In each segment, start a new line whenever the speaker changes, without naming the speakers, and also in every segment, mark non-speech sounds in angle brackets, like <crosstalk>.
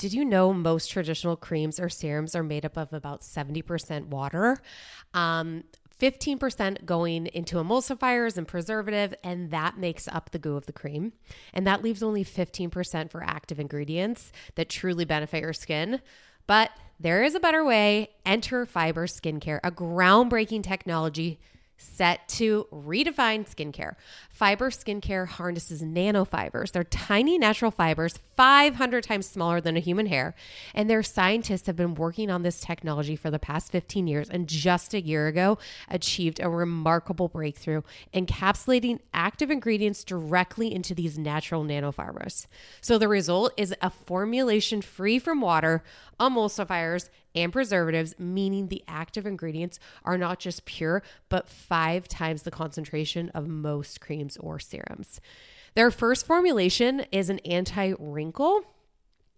Did you know most traditional creams or serums are made up of about 70% water? Um, 15% going into emulsifiers and preservative, and that makes up the goo of the cream. And that leaves only 15% for active ingredients that truly benefit your skin. But there is a better way. Enter Fiber Skincare, a groundbreaking technology set to redefine skincare. Fiber skincare harnesses nanofibers. They're tiny natural fibers, 500 times smaller than a human hair. And their scientists have been working on this technology for the past 15 years and just a year ago achieved a remarkable breakthrough, encapsulating active ingredients directly into these natural nanofibers. So the result is a formulation free from water, emulsifiers, and preservatives, meaning the active ingredients are not just pure, but five times the concentration of most creams or serums. Their first formulation is an anti wrinkle.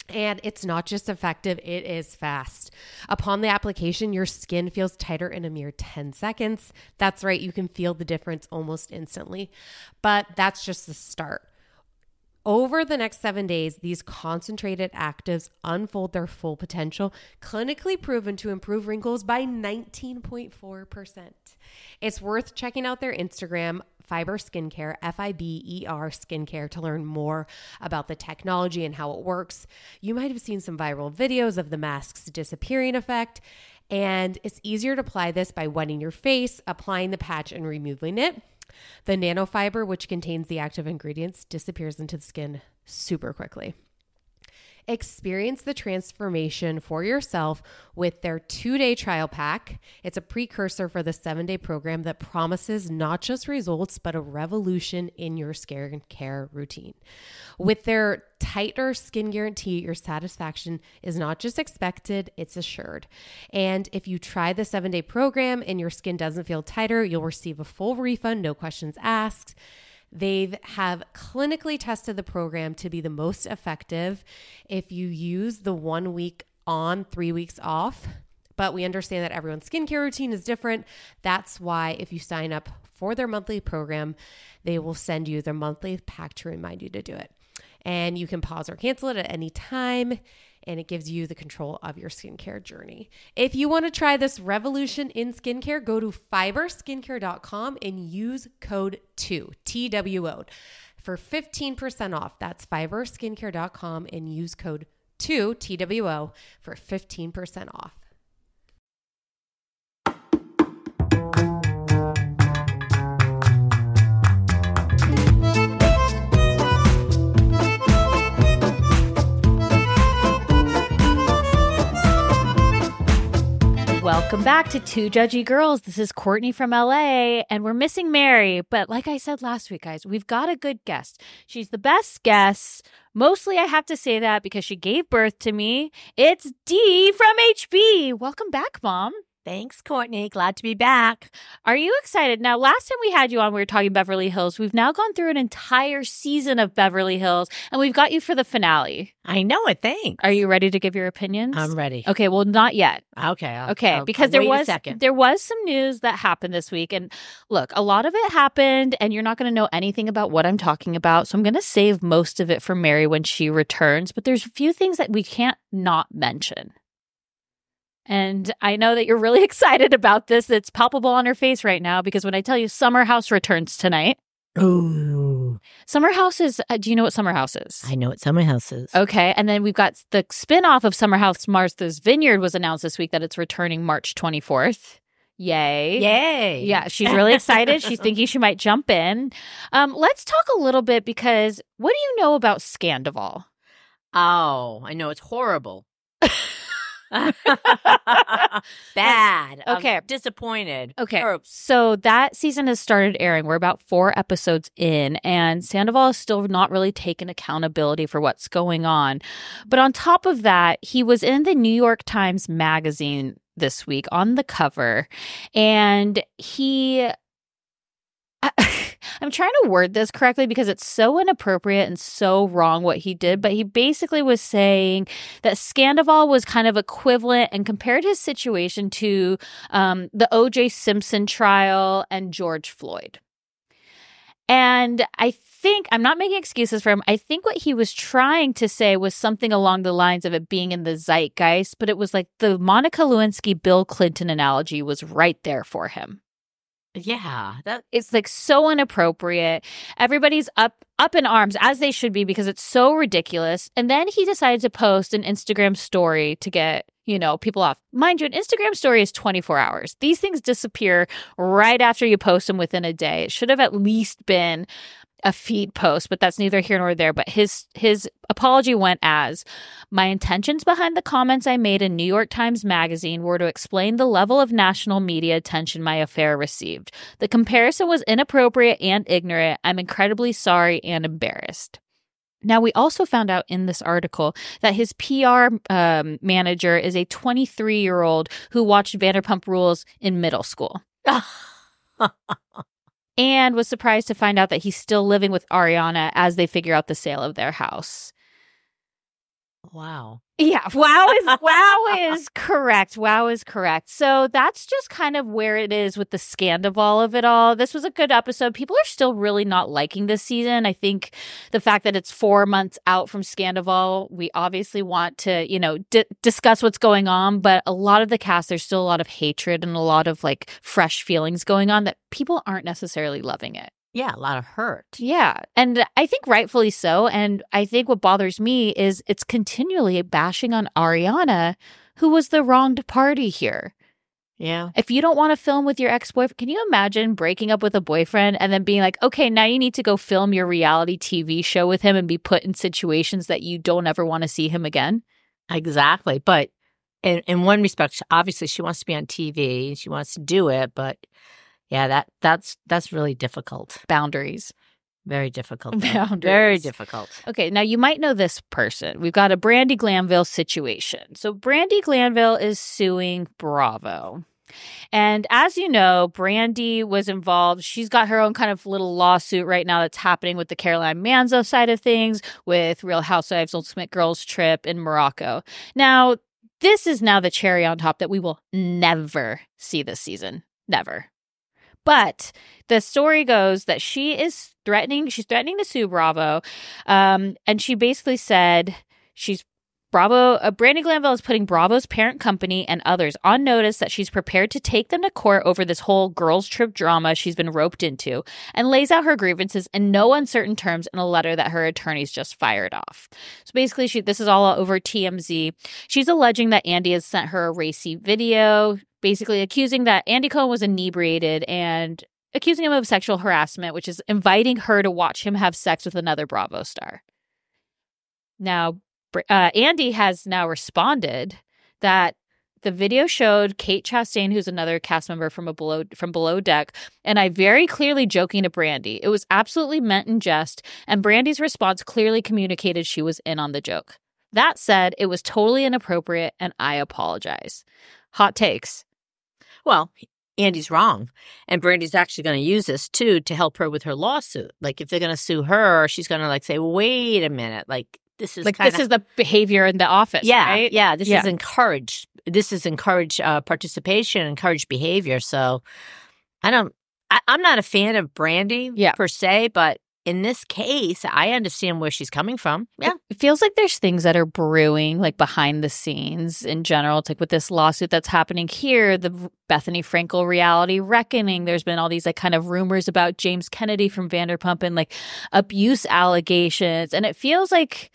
And it's not just effective, it is fast. Upon the application, your skin feels tighter in a mere 10 seconds. That's right, you can feel the difference almost instantly. But that's just the start. Over the next seven days, these concentrated actives unfold their full potential, clinically proven to improve wrinkles by 19.4%. It's worth checking out their Instagram, Fiber Skincare, F I B E R Skincare, to learn more about the technology and how it works. You might have seen some viral videos of the mask's disappearing effect. And it's easier to apply this by wetting your face, applying the patch, and removing it. The nanofiber, which contains the active ingredients, disappears into the skin super quickly. Experience the transformation for yourself with their two day trial pack. It's a precursor for the seven day program that promises not just results, but a revolution in your skincare routine. With their tighter skin guarantee, your satisfaction is not just expected, it's assured. And if you try the seven day program and your skin doesn't feel tighter, you'll receive a full refund, no questions asked. They have clinically tested the program to be the most effective if you use the one week on, three weeks off. But we understand that everyone's skincare routine is different. That's why if you sign up for their monthly program, they will send you their monthly pack to remind you to do it. And you can pause or cancel it at any time and it gives you the control of your skincare journey. If you want to try this revolution in skincare, go to fiberskincare.com and use code 2 TWO for 15% off. That's fiberskincare.com and use code 2 TWO for 15% off.
Welcome back to Two Judgey Girls. This is Courtney from LA, and we're missing Mary. But like I said last week, guys, we've got a good guest. She's the best guest. Mostly, I have to say that because she gave birth to me. It's Dee from HB. Welcome back, Mom.
Thanks, Courtney. Glad to be back.
Are you excited? Now, last time we had you on, we were talking Beverly Hills. We've now gone through an entire season of Beverly Hills, and we've got you for the finale.
I know it. Thanks.
Are you ready to give your opinions?
I'm ready.
Okay, well, not yet.
Okay. I'll,
Okay,
I'll-
because
I'll
there was
second.
there was some news that happened this week, and look, a lot of it happened, and you're not going to know anything about what I'm talking about. So I'm going to save most of it for Mary when she returns. But there's a few things that we can't not mention. And I know that you're really <laughs> excited about this. It's palpable on her face right now because when I tell you Summer House returns tonight,
Ooh.
Summer House is, uh, do you know what Summer House is?
I know what Summer House is.
Okay. And then we've got the spin off of Summer House Martha's Vineyard was announced this week that it's returning March 24th. Yay.
Yay.
Yeah, she's really excited. she's <laughs> thinking she might jump in. Um, let's talk a little bit because what do you know about Scandoval?
Oh, I know it's horrible. <laughs> <laughs> Bad. I'm
Okay.
disappointed.
Okay.
Horrible.
So that season has started airing. We're about four episodes in, and Sandoval is still not really taking accountability for what's going on. But on top of that, he was in the New York Times Magazine this week on the cover, and he. <laughs> I'm trying to word this correctly because it's so inappropriate and so wrong what he did, but he basically was saying that Scandoval was kind of equivalent and compared his situation to um, the O.J. Simpson trial and George Floyd. And I think, I'm not making excuses for him. I think what he was trying to say was something along the lines of it being in the zeitgeist, but it was like the Monica Lewinsky Bill Clinton analogy was right there for him
Yeah. That
it's like so inappropriate. Everybody's up up in arms as they should be because it's so ridiculous. And then he decided to post an Instagram story to get, you know, people off. Mind you, an Instagram story is 24 hours. These things disappear right after you post them within a day. It should have at least been a feed post, but that's neither here nor there. But his his apology went as my intentions behind the comments I made in New York Times Magazine were to explain the level of national media attention my affair received. The comparison was inappropriate and ignorant. I'm incredibly sorry and embarrassed. Now, we also found out in this article that his PR um, manager is a 23 year old who watched Vanderpump Rules in middle school <laughs> <laughs> and was surprised to find out that he's still living with Ariana as they figure out the sale of their house.
wow.
Yeah, <laughs> wow is wow <laughs> is correct. Wow is correct. So that's just kind of where it is with the Scandoval of it all. This was a good episode. People are still really not liking this season. I think the fact that it's four months out from Scandoval, we obviously want to, you know, di- discuss what's going on. But a lot of the cast, there's still a lot of hatred and a lot of like fresh feelings going on that people aren't necessarily loving it.
Yeah, a lot of hurt.
Yeah. And I think rightfully so. And I think what bothers me is it's continually bashing on Ariana, who was the wronged party here.
Yeah.
If you don't want to film with your ex boyfriend, can you imagine breaking up with a boyfriend and then being like, okay, now you need to go film your reality TV show with him and be put in situations that you don't ever want to see him again?
Exactly. But in, in one respect, obviously she wants to be on TV. She wants to do it, but yeah, that that's that's really difficult.
Boundaries.
Very difficult. <laughs>
Boundaries.
Very difficult.
Okay, now you might know this person. We've got a Brandi Glanville situation. So Brandi Glanville is suing Bravo. And as you know, Brandi was involved. She's got her own kind of little lawsuit right now that's happening with the Caroline Manzo side of things, with Real Housewives Ultimate Girls Trip in Morocco. Now, this is now the cherry on top that we will never see this season. Never. But the story goes that she is threatening, she's threatening to sue Bravo. Um, and she basically said she's Bravo, uh, Brandi Glanville is putting Bravo's parent company and others on notice that she's prepared to take them to court over this whole girls' trip drama she's been roped into and lays out her grievances in no uncertain terms in a letter that her attorneys just fired off. So basically, she, this is all over TMZ. She's alleging that Andy has sent her a racy video, basically accusing that Andy Cohen was inebriated and accusing him of sexual harassment, which is inviting her to watch him have sex with another Bravo star. Now, uh, Andy has now responded that the video showed Kate Chastain, who's another cast member from a below from Below Deck, and I very clearly joking to Brandi. It was absolutely meant in jest, and Brandi's response clearly communicated she was in on the joke. That said, it was totally inappropriate, and I apologize. Hot takes.
Well, Andy's wrong. And Brandi's actually going to use this too to help her with her lawsuit. Like if they're going to sue her, she's going to like say, wait a minute, like this is
like
kinda,
this is the behavior in the office,
yeah,
right?
yeah. This
Yeah.
is encouraged. This is encouraged uh, participation, encouraged behavior. So I don't. I, I'm not a fan of Brandi,
Yeah.
per se, but in this case, I understand where she's coming from. Yeah,
it feels like there's things that are brewing like behind the scenes in general. It's like with this lawsuit that's happening here, the Bethenny Frankel reality reckoning. There's been all these like kind of rumors about James Kennedy from Vanderpump and like abuse allegations. And it feels like,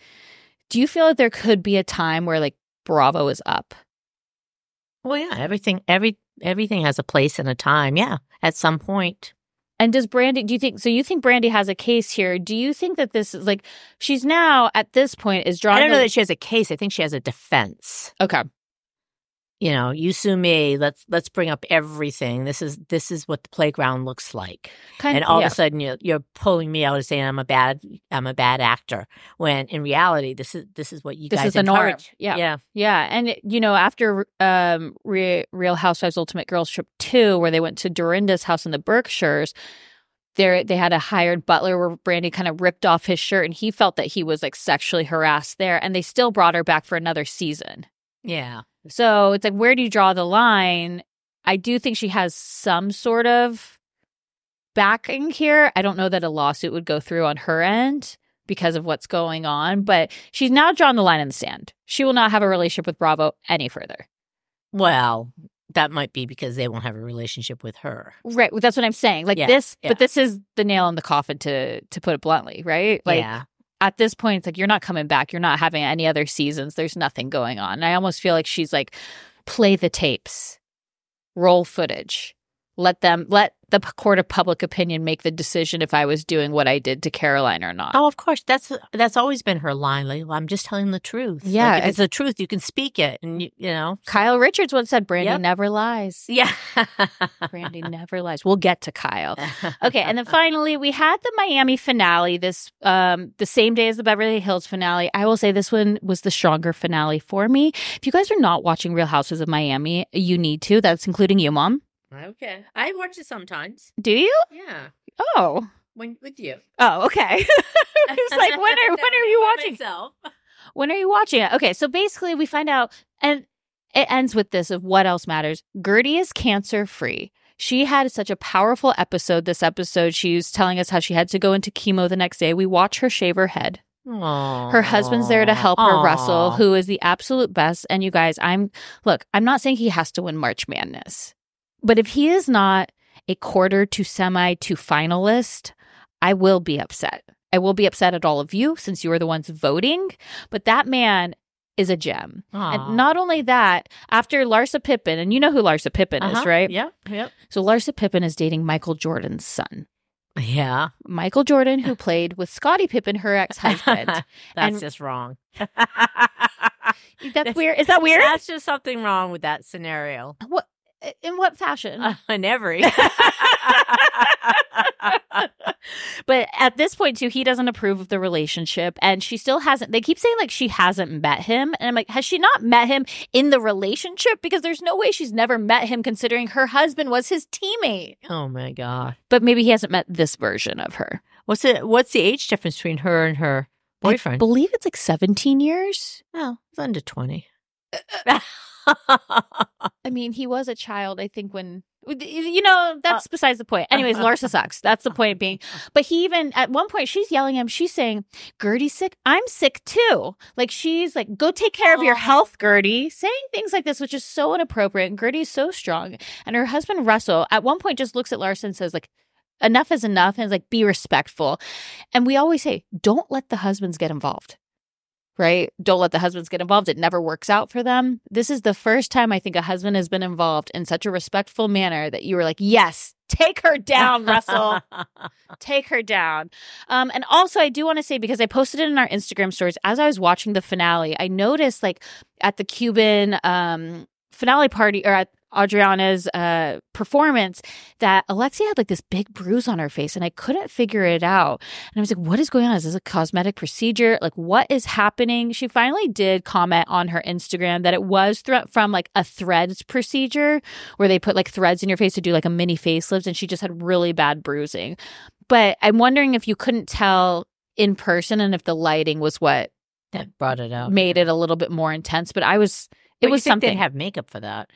do you feel like there could be a time where like Bravo is up?
Well, yeah, everything, every, everything has a place and a time. Yeah, at some point.
And does Brandi, do you think, so you think Brandi has a case here? Do you think that this is like, she's now at this point is drawing.
I don't know
the-
that she has a case. I think she has a defense.
Okay.
You know, you sue me. Let's let's bring up everything. This is this is what the playground looks like.
Kind
and all
yeah.
of a sudden you're, you're pulling me out and saying I'm a bad I'm a bad actor when in reality this is this is what you
This
guys
is the norm. Yeah.
yeah.
Yeah, and you know, after um, Re- Real Housewives Ultimate Girls Trip Two, where they went to Dorinda's house in the Berkshires, there they had a hired butler where Brandi kind of ripped off his shirt, and he felt that he was like sexually harassed there, and they still brought her back for another season.
Yeah.
So it's like, where do you draw the line? I do think she has some sort of backing here. I don't know that a lawsuit would go through on her end because of what's going on, but she's now drawn the line in the sand. She will not have a relationship with Bravo any further.
Well, that might be because they won't have a relationship with her.
Right. That's what I'm saying. Like
Yeah,
this,
yeah.
but this is the nail in the coffin to to put it bluntly, right? Like
yeah.
At this point, it's like you're not coming back. You're not having any other seasons. There's nothing going on. And I almost feel like she's like, play the tapes, roll footage, let them let the court of public opinion make the decision if I was doing what I did to Caroline or not.
Oh, of course. That's that's always been her line. Like, I'm just telling the truth.
Yeah,
Like, it's the truth. You can speak it, and you, you know.
Kyle Richards once said, "Brandi
Yep.
never lies."
Yeah. <laughs>
Brandi never lies. We'll get to Kyle. <laughs> Okay, and then finally we had the Miami finale this um the same day as the Beverly Hills finale. I will say this one was the stronger finale for me. If you guys are not watching Real Houses of Miami, you need to. That's including you, mom.
Okay. I watch it sometimes.
Do you?
Yeah.
Oh.
When with you.
Oh, okay. <laughs> I was like, when are <laughs> when are you watching?
Myself.
When are you watching it? Okay, so basically we find out and it ends with this of what else matters. Guerdy is cancer free. She had such a powerful episode this episode. She was telling us how she had to go into chemo the next day. We watch her shave her head. Aww. Her husband's there to help her wrestle, who is the absolute best. And you guys, I'm look, I'm not saying he has to win March Madness, but if he is not a quarter to semi to finalist, I will be upset. I will be upset at all of you since you are the ones voting. But that man is a gem. And not only that, after Larsa Pippen, and you know who Larsa Pippen is, uh-huh. right?
Yeah. Yep.
So Larsa Pippen is dating Michael Jordan's son.
Yeah.
Michael Jordan, who played with Scottie Pippen, her ex husband. <laughs>
That's
And-
just wrong. <laughs>
That's weird. Is that weird?
That's just something wrong with that scenario.
What in what fashion? <laughs>
In every. <laughs>
but at this point too, he doesn't approve of the relationship, and she still hasn't. They keep saying like she hasn't met him, and I'm like, has she not met him in the relationship? Because there's no way she's never met him, considering her husband was his teammate.
oh my god.
But maybe he hasn't met this version of her.
What's it? What's the age difference between her and her boyfriend?
I believe it's like 17 years.
oh, it's under twenty. <laughs> <laughs>
I mean, he was a child, I think, when you know that's uh, besides the point. Anyways, uh, uh, Larsa sucks. That's the point being. <laughs> But he even at one point she's yelling at him. She's saying, "Guerdy's sick. I'm sick too." Like she's like, "Go take care of your health, Guerdy." Saying things like this, which is so inappropriate. And Guerdy's so strong, and her husband Russell at one point just looks at Larsa and says, "Like." Enough is enough, and is like be respectful. And we always say, don't let the husbands get involved right? Don't let the husbands get involved. It never works out for them. This is the first time I think a husband has been involved in such a respectful manner that you were like, yes, take her down, Russell. <laughs> take her down. Um, and also, I do want to say because I posted it in our Instagram stories as I was watching the finale, I noticed like at the Cuban um, finale party or at Adriana's uh, performance that Alexia had like this big bruise on her face and I couldn't figure it out. And I was like, what is going on? Is this a cosmetic procedure? Like, what is happening? She finally did comment on her Instagram that it was from like a threads procedure where they put like threads in your face to do like a mini facelift and she just had really bad bruising. But I'm wondering if you couldn't tell in person and if the lighting was what
that brought it out.
made it a little bit more intense. But I was, it was something.
They'd have makeup for that.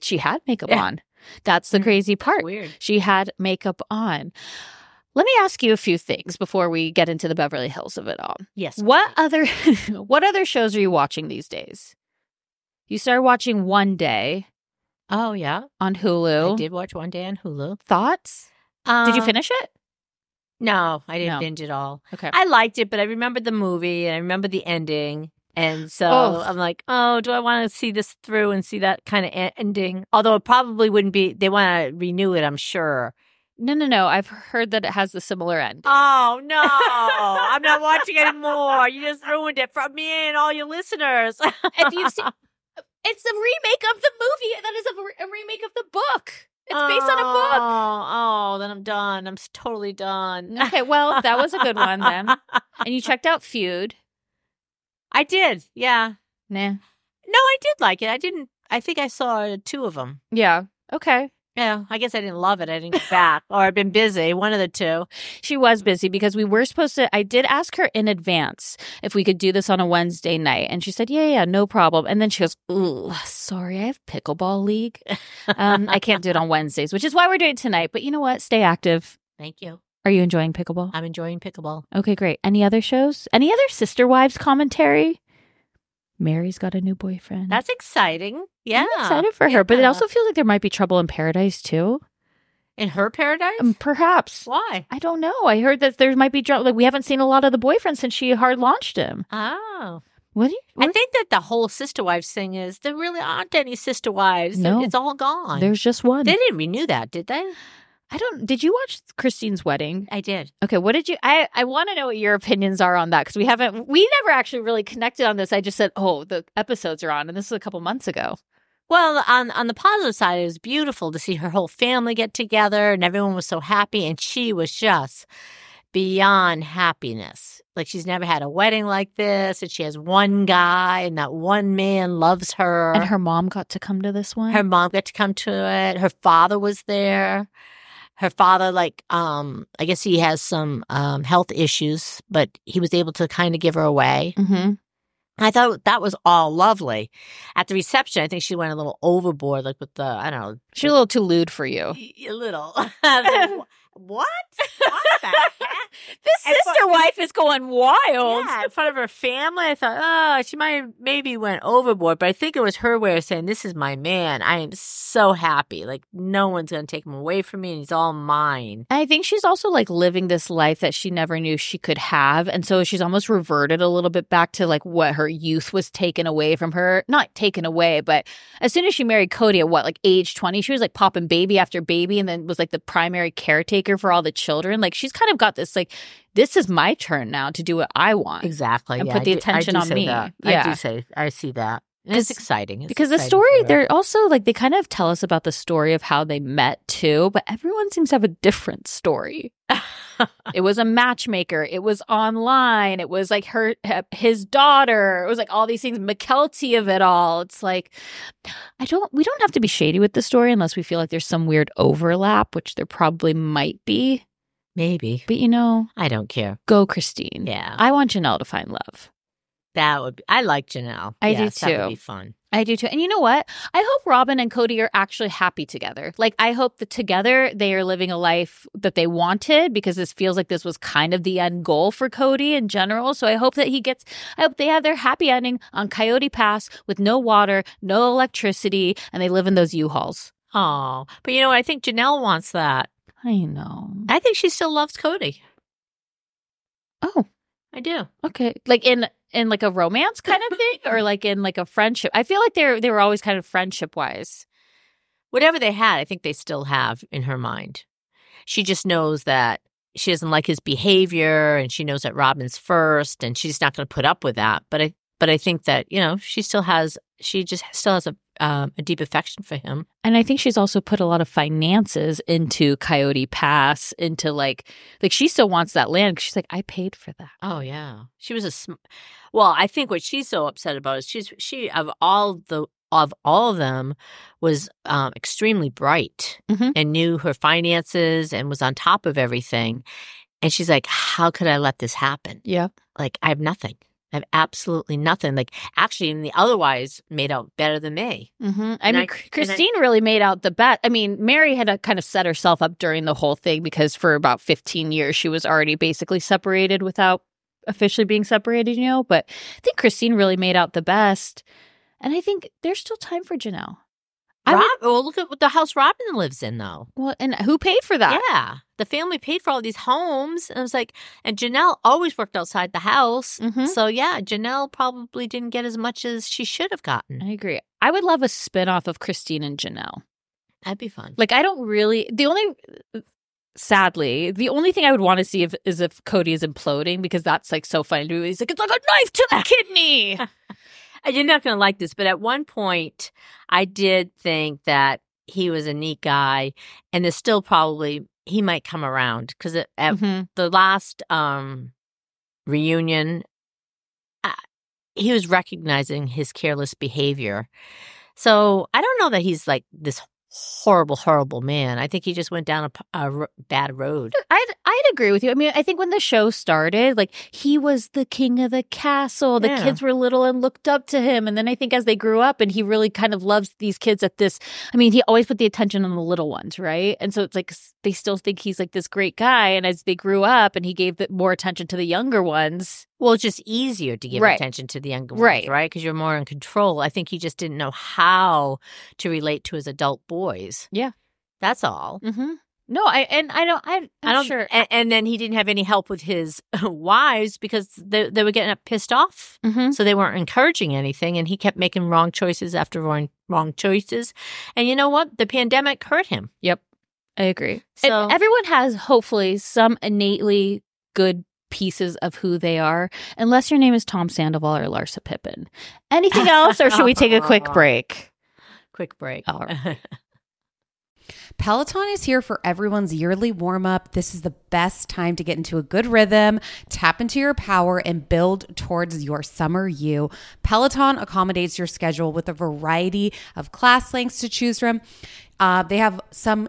she had makeup
Yeah.
on. That's the
Mm,
crazy part.
Weird.
She had makeup on. Let me ask you a few things before we get into the Beverly Hills of it all.
Yes.
What other <laughs> what other shows are you watching these days? You started watching One Day
Oh yeah,
on Hulu.
I did watch one day on Hulu.
Thoughts? did you
Um,
finish it?
No, I didn't
No.
binge it all.
Okay.
I liked it, but I remembered the movie and I remember the ending. And so
Oh.
I'm like, oh, do I want to see this through and see that kind of ending? Although it probably wouldn't be, they want to renew it, I'm sure.
no, no, no. I've heard that it has a similar end.
Oh, no. <laughs> I'm not watching anymore. You just ruined it for me and all your listeners.
if you've seen, it's a remake of the movie. That is a, re- a remake of the book. It's based on a book.
Oh, oh, then I'm done. I'm totally done.
Okay, well, that was a good one then. <laughs> And you checked out Feud.
I did. Yeah.
Nah.
No, I did like it. I didn't, I think I saw two of them.
Yeah. Okay.
Yeah, I guess I didn't love it. I didn't get back, or I've been busy. One of the two.
She was busy because we were supposed to. I did ask her in advance if we could do this on a Wednesday night, and she said, "Yeah, yeah, no problem." And then she goes, "Ooh, sorry, I have pickleball league. <laughs> Um, I can't do it on Wednesdays, which is why we're doing it tonight. But you know what? Stay active.
Thank you.
Are you enjoying pickleball?
I'm enjoying pickleball.
Okay, great. Any other shows? Any other sister wives commentary? Mary's got a new boyfriend.
That's exciting. Yeah,
I'm excited for her, but it also feels like there might be trouble in paradise too.
in her paradise.
Um, perhaps.
Why?
I don't know. I heard that there might be trouble. Like we haven't seen a lot of the boyfriend since she hard launched him.
Oh,
What do you?
I think that the whole sister wives thing is there really aren't any sister wives.
No.
it's all gone.
There's just one.
they didn't renew that, did they?
I don't. Did you watch Christine's wedding?
I did.
Okay, what did you? I I want to know what your opinions are on that because we haven't. We never actually really connected on this. I just said, oh, the episodes are on, and this was a couple months ago.
Well, on on the positive side, it was beautiful to see her whole family get together, and everyone was so happy, and she was just beyond happiness. Like she's never had a wedding like this, and she has one guy, and that one man loves her.
And her mom got to come to this one.
her mom got to come to it. Her father was there. Her father, like, um, I guess he has some um health issues, but he was able to kind of give her away.
hmm
I thought that was all lovely. At the reception, I think she went a little overboard, like with the I don't know,
She's a little too lewd for you.
a little. <laughs> what? What the <laughs> heck?
This sister wife is going wild.
Yeah, in front of her family. I thought, oh, she might have maybe went overboard, but I think it was her way of saying, "This is my man. I am so happy. Like no one's gonna take him away from me, and he's all mine."
I think she's also like living this life that she never knew she could have. And so she's almost reverted a little bit back to like what her youth was taken away from her. Not taken away, but as soon as she married Kody at what, like age 20, she was like popping baby after baby and then was like the primary caretaker for all the children. Like she's kind of got this like, this is my turn now to do what I want.
Exactly.
And
yeah,
put the
do-
attention on me.
that.
Yeah.
I do say I see that. It's exciting. It's
because the story, they're also like, they kind of tell us about the story of how they met too, but everyone seems to have a different story. <laughs> it was a matchmaker. It was online. It was like her, his daughter. It was like all these things, McKelty of it all. It's like, I don't, we don't have to be shady with the story unless we feel like there's some weird overlap, which there probably might be.
Maybe.
But you know,
I don't care.
go Christine.
Yeah,
I want Janelle to find love.
that would. Be, I like Janelle.
I do
Yes, That would
too.
be fun.
I do too. And you know what? I hope Robyn and Kody are actually happy together. Like, I hope that together they are living a life that they wanted because this feels like this was kind of the end goal for Kody in general. So I hope that he gets, I hope they have their happy ending on Coyote Pass with no water, no electricity, and they live in those U Hauls.
Oh, but you know, what? I think Janelle wants that.
I know.
I think she still loves Kody.
Oh,
I do.
okay. Like in, in like a romance kind of thing or <laughs> like in like a friendship. I feel like they're, they were always kind of friendship wise.
Whatever they had, I think they still have in her mind. She just knows that she doesn't like his behavior, and she knows that Robyn's first, and she's not going to put up with that. But I, but I think that you know, she still has, she just still has a um, a deep affection for him.
And I think she's also put a lot of finances into Coyote Pass, into like, like she still wants that land she's like, I paid for that.
Oh yeah, she was a. Sm- well, I think what she's so upset about is she's she of all the of all of them was um, extremely bright
Mhm.
and knew her finances and was on top of everything. And she's like, "How could I let this happen?
Yeah.
Like I have nothing." Have absolutely nothing. Like actually, in the otherwise made out better than me.
Mm-hmm. I
And
mean,
I-
Chr-
and I-
Christine really made out the best. I mean, Mary had to kind of set herself up during the whole thing because for about 15 years, she was already basically separated without officially being separated, you know? But I think Christine really made out the best. And I think there's still time for Janelle. I
Rob,
would-
well, look at what the house Robyn lives in, though.
well, and who paid for that?
Yeah, the family paid for all these homes, and I was like, and Janelle always worked outside the house,
Mhm.
so yeah, Janelle probably didn't get as much as she should have gotten.
I agree. I would love a spin-off of Christine and Janelle.
That'd be fun.
Like I don't really the only sadly, the only thing I would want to see if, is if Kody is imploding because that's like so funny to me. He's like, it's like a knife to the <laughs> kidney. <laughs>
You're not going to like this, but at one point, I did think that he was a neat guy, and there's still probably he might come around because at
Mhm.
the last um reunion, uh, he was recognizing his careless behavior. So I don't know that he's like this horrible, horrible man. I think he just went down a, p- a r- bad road.
I'd I'd agree with you. I mean, I think when the show started, like he was the king of the castle. The
Yeah.
kids were little and looked up to him. And then I think as they grew up and he really kind of loves these kids at this I mean, he always put the attention on the little ones, right? And so it's like they still think he's like this great guy. And as they grew up and he gave the, more attention to the younger ones,
Well, it's just easier to give
Right.
attention to the younger ones,
Right.
right? Because you're more in control. I think he just didn't know how to relate to his adult boys.
Yeah.
That's all.
mm-hmm. no, I and I don't I I'm
I don't
sure.
And, and then he didn't have any help with his <laughs> wives because they, they were getting pissed off.
Mhm.
So they weren't encouraging anything. And he kept making wrong choices after wrong, wrong choices. And you know what? The pandemic hurt him.
Yep. I agree.
So-
and everyone has hopefully some innately good pieces of who they are, unless your name is Tom Sandoval or Larsa Pippen. Anything else, or should we take a quick <laughs> break?
Quick break.
All right. <laughs>
Peloton is here for everyone's yearly warm up. This is the best time to get into a good rhythm, tap into your power, and build towards your summer you. Peloton accommodates your schedule with a variety of class lengths to choose from. Uh, they have some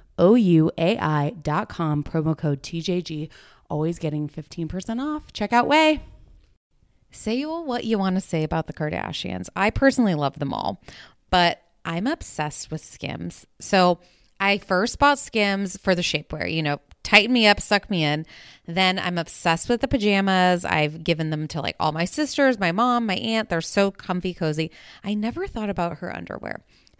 O U A I dot com, promo code TJG. Always getting 15% off. Check out OUAI. Say you all what you want to say about the Kardashians. I personally love them all, but I'm obsessed with Skims. So I first bought Skims for the shapewear, you know, tighten me up, suck me in. Then I'm obsessed with the pajamas. I've given them to like all my sisters, my mom, my aunt. They're so comfy, cozy. I never thought about her underwear.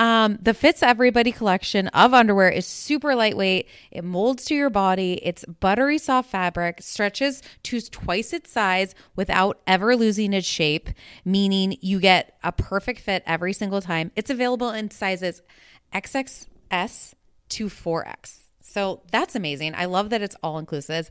Um, the Fits Everybody collection of underwear is super lightweight. It molds to your body. It's buttery soft fabric, stretches to twice its size without ever losing its shape, meaning you get a perfect fit every single time. It's available in sizes XXS to 4X. So that's amazing. I love that it's all inclusive.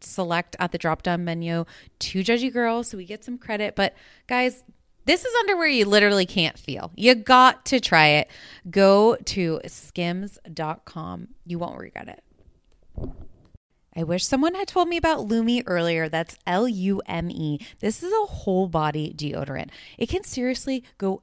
select at the drop down menu to Judgy Girl so we get some credit. But guys, this is underwear you literally can't feel. You got to try it. Go to skims.com. You won't regret it. I wish someone had told me about Lume earlier. That's L U M E. This is a whole body deodorant. It can seriously go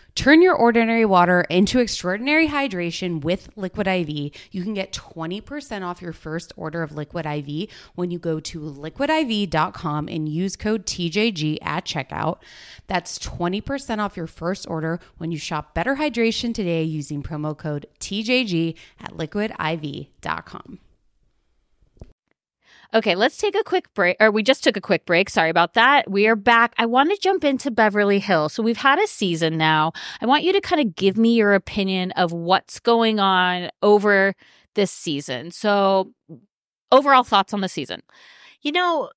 Turn your ordinary water into extraordinary hydration with Liquid IV. You can get 20% off your first order of Liquid IV when you go to liquidiv.com and use code TJG at checkout. That's 20% off your first order when you shop Better Hydration today using promo code TJG at liquidiv.com.
Okay, let's take a quick break. Or we just took a quick break. Sorry about that. We are back. I want to jump into Beverly Hills. So we've had a season now. I want you to kind of give me your opinion of what's going on over this season. So, overall thoughts on the season.
You know,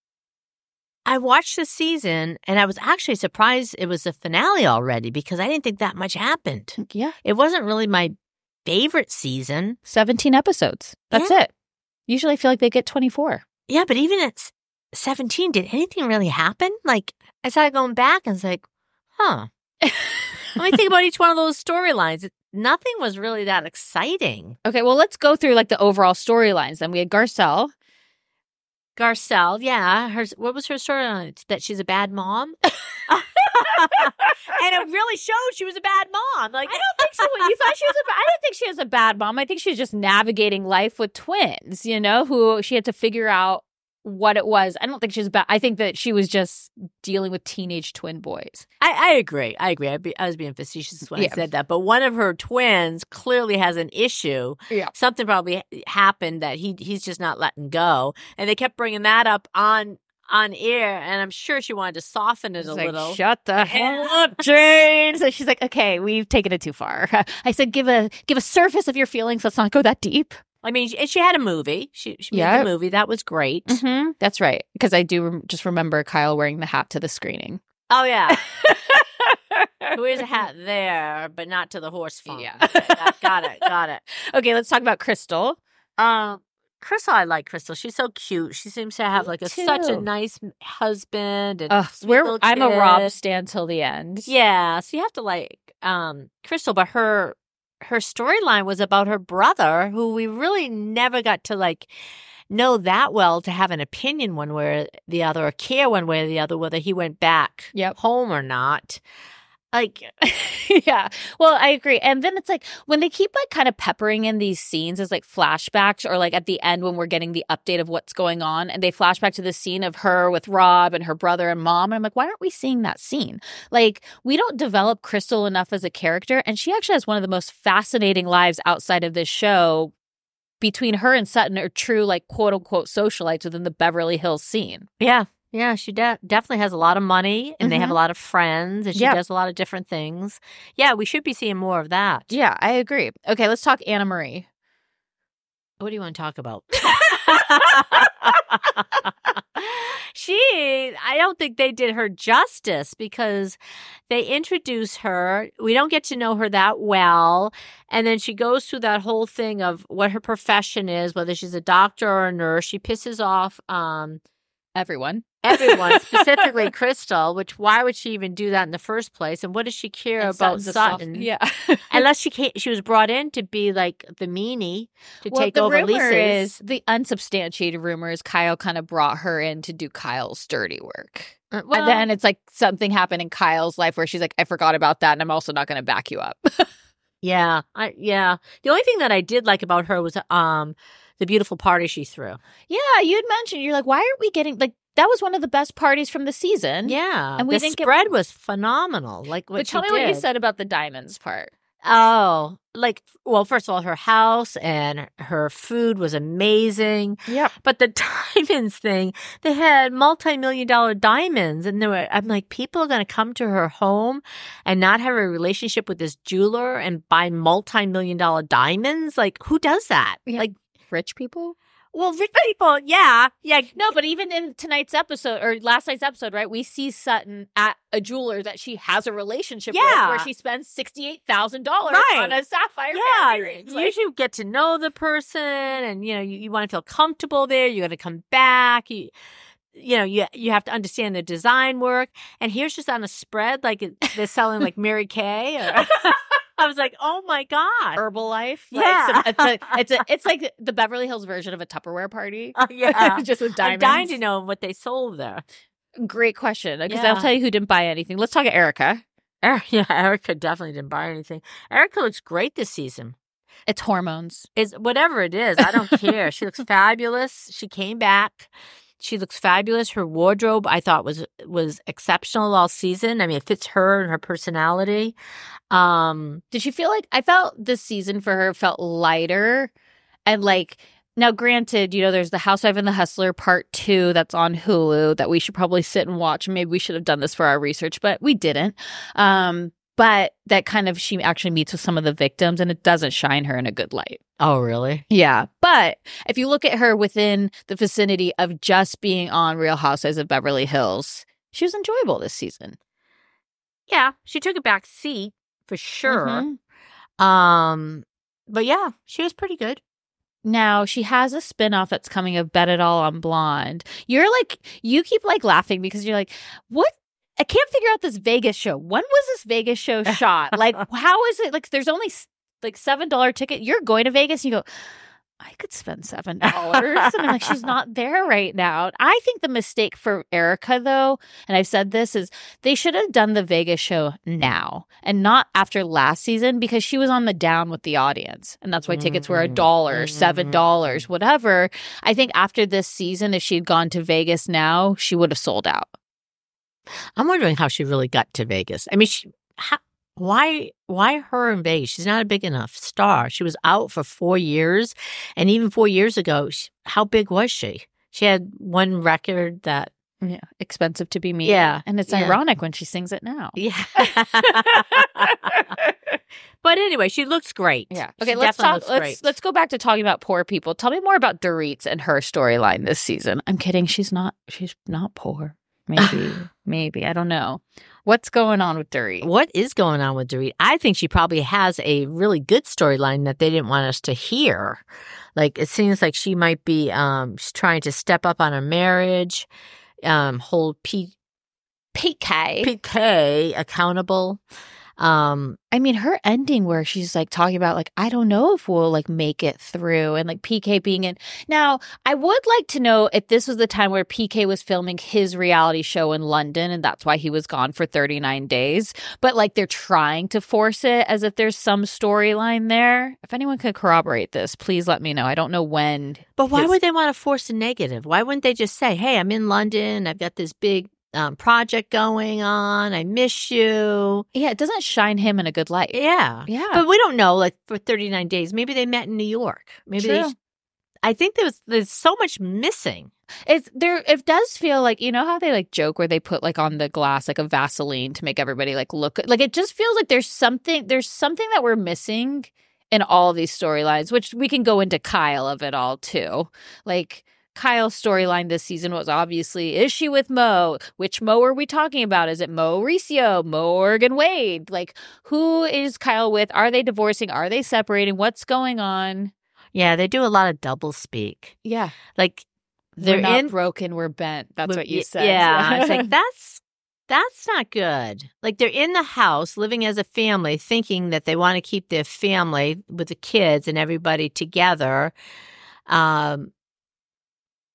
I watched the season and I was actually surprised it was the finale already because I didn't think that much happened.
Mm, yeah.
It wasn't really my favorite season.
17 episodes. That's
Yeah.
it. Usually I feel like they get 24.
Yeah, but even at 17, did anything really happen? Like, I started going back and it's like, huh. Let me think about each one of those storylines. Nothing was really that exciting.
Okay, well, let's go through like the overall storylines. Then we had Garcelle.
Garcelle, yeah, her what was her storyline? That she's a bad mom, <laughs> and it really showed she was a bad mom. Like,
I don't think so. You thought she was a. I don't think she was a bad mom. I think she was just navigating life with twins. You know, who she had to figure out what it was. I don't think she was bad. I think that she was just dealing with teenage twin boys.
I, I agree. I agree. I, be, I was being facetious when
Yeah.
I said that, but one of her twins clearly has an issue.
Yeah.
something probably happened that he he's just not letting go, and they kept bringing that up on on air, and I'm sure she wanted to soften it a
like,
little.
Shut the <laughs> hell up, Jane. So she's like, okay, we've taken it too far. <laughs> I said, give a give a surface of your feelings. Let's not go that deep.
I mean, she, she had a movie. She she made
Yeah.
the movie. That was great.
Mm-hmm. That's right. Because I do rem- just remember Kyle wearing the hat to the screening.
Oh yeah. <laughs> Who wears a hat there, but not to the horse farm.
Yeah.
got, got it. Got it.
Okay, let's talk about Crystal.
Um, Crystal, I like Crystal. She's so cute. She seems to have
Me
like a such a nice husband. And
Ugh, we're, I'm a Rob
kid.
stan till the end.
Yeah, so you have to like um Crystal, but her her storyline was about her brother, who we really never got to like know that well to have an opinion one way or the other, or care one way or the other whether he went back
Yep.
home or not. Like, <laughs>
yeah. Well, I agree. And then it's like when they keep like kind of peppering in these scenes as like flashbacks or like at the end when we're getting the update of what's going on and they flash back to the scene of her with Rob and her brother and mom. And I'm like, why aren't we seeing that scene? Like, we don't develop Crystal enough as a character. And she actually has one of the most fascinating lives outside of this show. Between her and Sutton are true, like quote unquote socialites within the Beverly Hills scene.
yeah, yeah, she de- definitely has a lot of money and they have a lot of friends and she
Yeah.
does a lot of different things. Yeah, we should be seeing more of that.
Yeah, I agree. Okay, let's talk Annemarie.
What do you want to talk about? <laughs> she, I don't think they did her justice because they introduce her. We don't get to know her that well. And then she goes through that whole thing of what her profession is, whether she's a doctor or a nurse. She pisses off um,
Everyone.
Everyone, specifically Crystal, which why would she even do that in the first place? And what does she care
And
about
soft-
Sutton?
Yeah. <laughs>
Unless she came, she was brought in to be like the meanie to
well,
take
the
over
rumor
Lisa's.
is the unsubstantiated rumor is Kyle kind of brought her in to do Kyle's dirty work.
Uh,
and then it's like something happened in Kyle's life where she's like, I forgot about that, and I'm also not going to back you up. <laughs>
Yeah, I yeah. The only thing that I did like about her was um the beautiful party she threw.
yeah, you had mentioned you're like, why aren't we getting like that was one of the best parties from the season?
Yeah,
And we
the
didn't get-
spread was phenomenal. Like what
but tell me what you said about the diamonds part.
Oh, like well, first of all, her house and her food was amazing.
Yep.
But the <laughs> diamonds thing, they had multi-million dollar diamonds, and they were. I'm like, people are going to come to her home and not have a relationship with this jeweler and buy multi-million dollar diamonds. Like, who does that?
Yeah.
Like,
Rich people?
Well, rich people, yeah, yeah.
No, but even in tonight's episode or last night's episode, right? We see Sutton at a jeweler that she has a relationship with where she spends $68,000 on a sapphire
Yeah,
hand earrings.
you
Like-
should get to know the person, and you know you, you want to feel comfortable there. You got to come back. You, you know, you you have to understand the design work. And here's just on a spread, like they're selling like Mary Kay. Or, <laughs> I was like, oh my god.
Herbalife.
Yeah.
Like, some- it's, a, it's, a, <laughs> it's like the Beverly Hills version of a Tupperware party.
Oh, yeah. <laughs>
just with diamonds.
I'm dying to know what they sold there.
Great question. Because
Yeah.
I'll tell you who didn't buy anything. Let's talk to Erika.
Er- <laughs> Yeah, Erika definitely didn't buy anything. Erika looks great this season.
It's hormones.
Is whatever it is, I don't care. She looks fabulous. She came back. She looks fabulous. Her wardrobe, I thought, was was exceptional all season. I mean, it fits her and her personality. Um,
Did she feel like I felt this season for her felt lighter and like now granted, you know, there's the Housewife and the Hustler part two that's on Hulu that we should probably sit and watch. Maybe we should have done this for our research, but we didn't. Um, but that kind of she actually meets with some of the victims and it doesn't shine her in a good light.
Oh, really?
Yeah. But if you look at her within the vicinity of just being on Real Housewives of Beverly Hills, she was enjoyable this season.
Yeah, she took a back seat for sure.
Mhm.
Um, but yeah, she was pretty good.
Now she has a spinoff that's coming of Bet It All on Blonde. You're like you keep like laughing because you're like, what? I can't figure out this Vegas show. When was this Vegas show <laughs> shot? like, how is it? Like, there's only s- like seven dollar ticket. You're going to Vegas. And you go. I could spend seven dollars, and I'm like, she's not there right now. I think the mistake for Erika, though, and I've said this, is they should have done the Vegas show now and not after last season because she was on the down with the audience, and that's why tickets were a mm-hmm. dollar, seven mm-hmm. dollars, whatever. I think after this season, if she'd gone to Vegas now, she would have sold out.
I'm wondering how she really got to Vegas. I mean, she, how, why why her in Vegas? She's not a big enough star. She was out for four years, and even four years ago, she, how big was she? She had one record that
Yeah, expensive to be me.
Yeah,
and it's
yeah.
ironic when she sings it now.
yeah. <laughs> but anyway, she looks great.
Yeah.
She
Okay, let's talk. Let's
great.
let's go back to talking about poor people. Tell me more about Dorit and her storyline this season. I'm kidding. She's not. She's not poor. Maybe. <laughs> maybe. I don't know. What's going on with Dorit?
What is going on with Dorit? I think she probably has a really good storyline that they didn't want us to hear. Like it seems like she might be um she's trying to step up on her marriage, um hold P-
PK.
PK accountable. Um
I mean, her ending where she's like talking about like I don't know if we'll like make it through, and like PK being in. Now, I would like to know if this was the time where PK was filming his reality show in London, and that's why he was gone for 39 days. But like they're trying to force it as if there's some storyline there. If anyone could corroborate this, please let me know. I don't know when.
but why
his-
would they want to force a negative? Why wouldn't they just say, "Hey, I'm in London. I've got this big um, project going on. I miss you."
Yeah, it doesn't shine him in a good light.
Yeah.
Yeah.
But we don't know like for 39 days. Maybe they met in New York. Maybe they I think there was there's so much missing.
It's there. It does feel like you know how they like joke where they put like on the glass like a Vaseline to make everybody like look like it just feels like there's something there's something that we're missing in all these storylines, which we can go into Kyle of it all too. Like Kyle's storyline this season was obviously is she with Mo? Which Mo are we talking about? Is it Mo Mauricio, Morgan Wade? Like who is Kyle with? Are they divorcing? Are they separating? What's going on?
Yeah, they do a lot of double speak.
Yeah,
Like they're
we're not
in
broken. We're bent. That's
Well,
what you said.
Yeah, <laughs> it's like that's that's not good. Like they're in the house living as a family, thinking that they want to keep their family with the kids and everybody together. Um,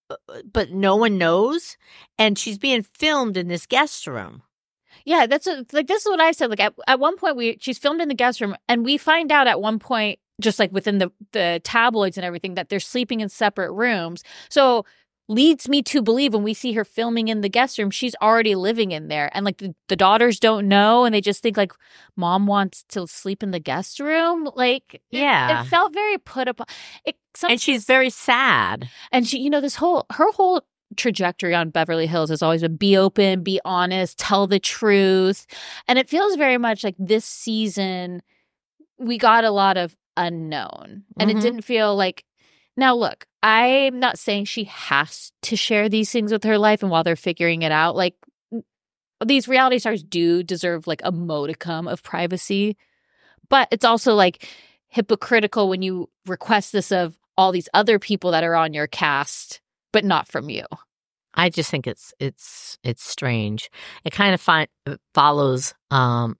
but- but no one knows, and she's being filmed in this guest room.
Yeah, that's what, like this is what I said. Like at, at one point, we she's filmed in the guest room, and we find out at one point, just like within the the tabloids and everything, that they're sleeping in separate rooms. So leads me to believe when we see her filming in the guest room, she's already living in there, and like the, the daughters don't know, and they just think like mom wants to sleep in the guest room. Like it-
Yeah.
it, felt very put up. It some,
And she's very sad.
and she, you know, this whole her whole trajectory on Beverly Hills has always been be open, be honest, tell the truth. And it feels very much like this season we got a lot of unknown. And
Mhm.
it didn't feel like now look, I'm not saying she has to share these things with her life and while they're figuring it out, like these reality stars do deserve like a modicum of privacy. But it's also like hypocritical when you request this of all these other people that are on your cast, but not from you.
I just think it's it's it's strange. It kind of fi- follows um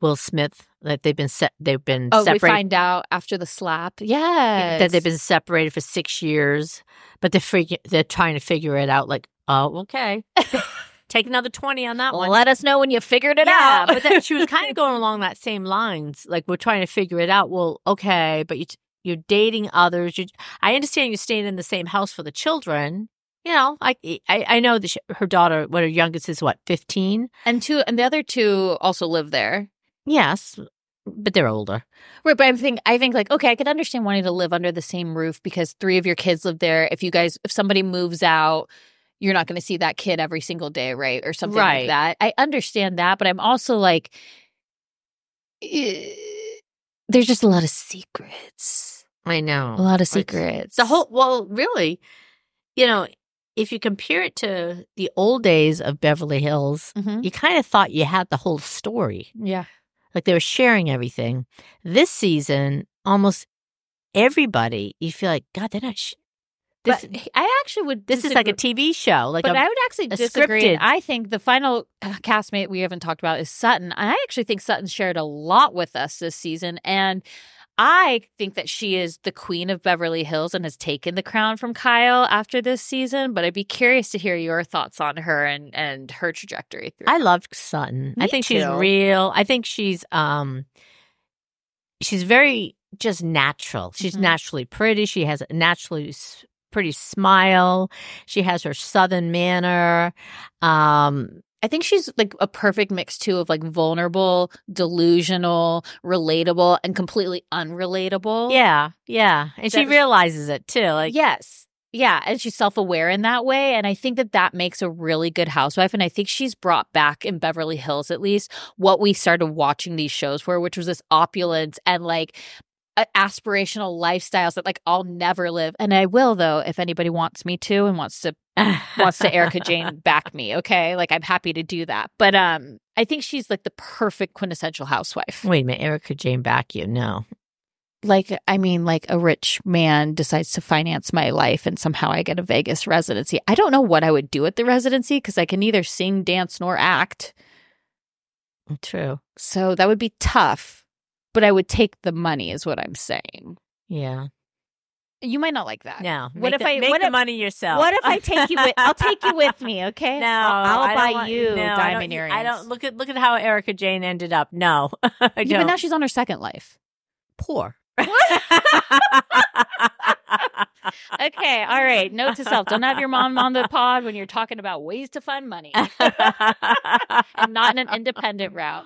Will Smith that they've been set they've been
Oh,
separated
we find out after the slap. Yeah.
that they've been separated for six years, but they're figure, they're trying to figure it out. Like, oh, okay, <laughs> take another twenty on that one.
Let us know when you figured it
yeah,
out.
but then she was <laughs> kind of going along that same lines. Like, we're trying to figure it out. Well, okay, but you you're dating others. You, I understand you're staying in the same house for the children. You know, I I, I know that she, her daughter, what her youngest is, what fifteen.
and two and the other two also live there.
Yes, but they're older.
Right, but I'm think I think like okay, I could understand wanting to live under the same roof because three of your kids live there. If you guys, if somebody moves out, you're not going to see that kid every single day, right, or something
Right.
like that. I understand that, but I'm also like, eh, there's just a lot of secrets,
I know
a lot of
It's-
secrets.
The whole well, really, you know, if you compare it to the old days of Beverly Hills,
Mhm.
you kind of thought you had the whole story.
yeah,
Like they were sharing everything. This season, almost everybody, you feel like God, they're not. Sh- this
but I actually would.
this is like a TV show. Like
but
a-
I would actually disagree.
scripted-
I think the final uh, castmate we haven't talked about is Sutton. And I actually think Sutton shared a lot with us this season. And I think that she is the queen of Beverly Hills and has taken the crown from Kyle after this season. But I'd be curious to hear your thoughts on her and, and her trajectory through.
I love Sutton. I
Me
think she's real. I think she's um she's very just natural. She's
Mhm.
naturally pretty. She has a naturally pretty smile. She has her southern manner. Um
I think she's like a perfect mix too of like vulnerable, delusional, relatable, and completely unrelatable.
yeah, yeah. And she realizes it too. Like
yes. Yeah. And she's self aware in that way. And I think that that makes a really good housewife. And I think she's brought back in Beverly Hills, at least, what we started watching these shows for, which was this opulence and like aspirational lifestyles that like I'll never live. And I will, though, if anybody wants me to and wants to wants to Erika Jayne <laughs> back me, okay? Like I'm happy to do that. But um I think she's like the perfect quintessential housewife.
Wait a minute, Erika Jayne back you. No.
Like I mean like a rich man decides to finance my life and somehow I get a Vegas residency. I don't know what I would do at the residency because I can neither sing, dance nor act.
True.
So that would be tough. But I would take the money is what I'm saying.
Yeah.
You might not like that.
No.
What if
the,
I
make
what
the
if,
money yourself?
What if I <laughs> take you with I'll take you with me, okay? <laughs>
No,
I'll, I'll buy
want-
you
no, I
diamond
don't-
earrings.
I don't look at look at how Erika Jayne ended up. No, <laughs> I
Yeah, but now she's on her second life.
poor.
Okay, all right. Note to self: don't have your mom on the pod when you're talking about ways to find money, and not in an independent route.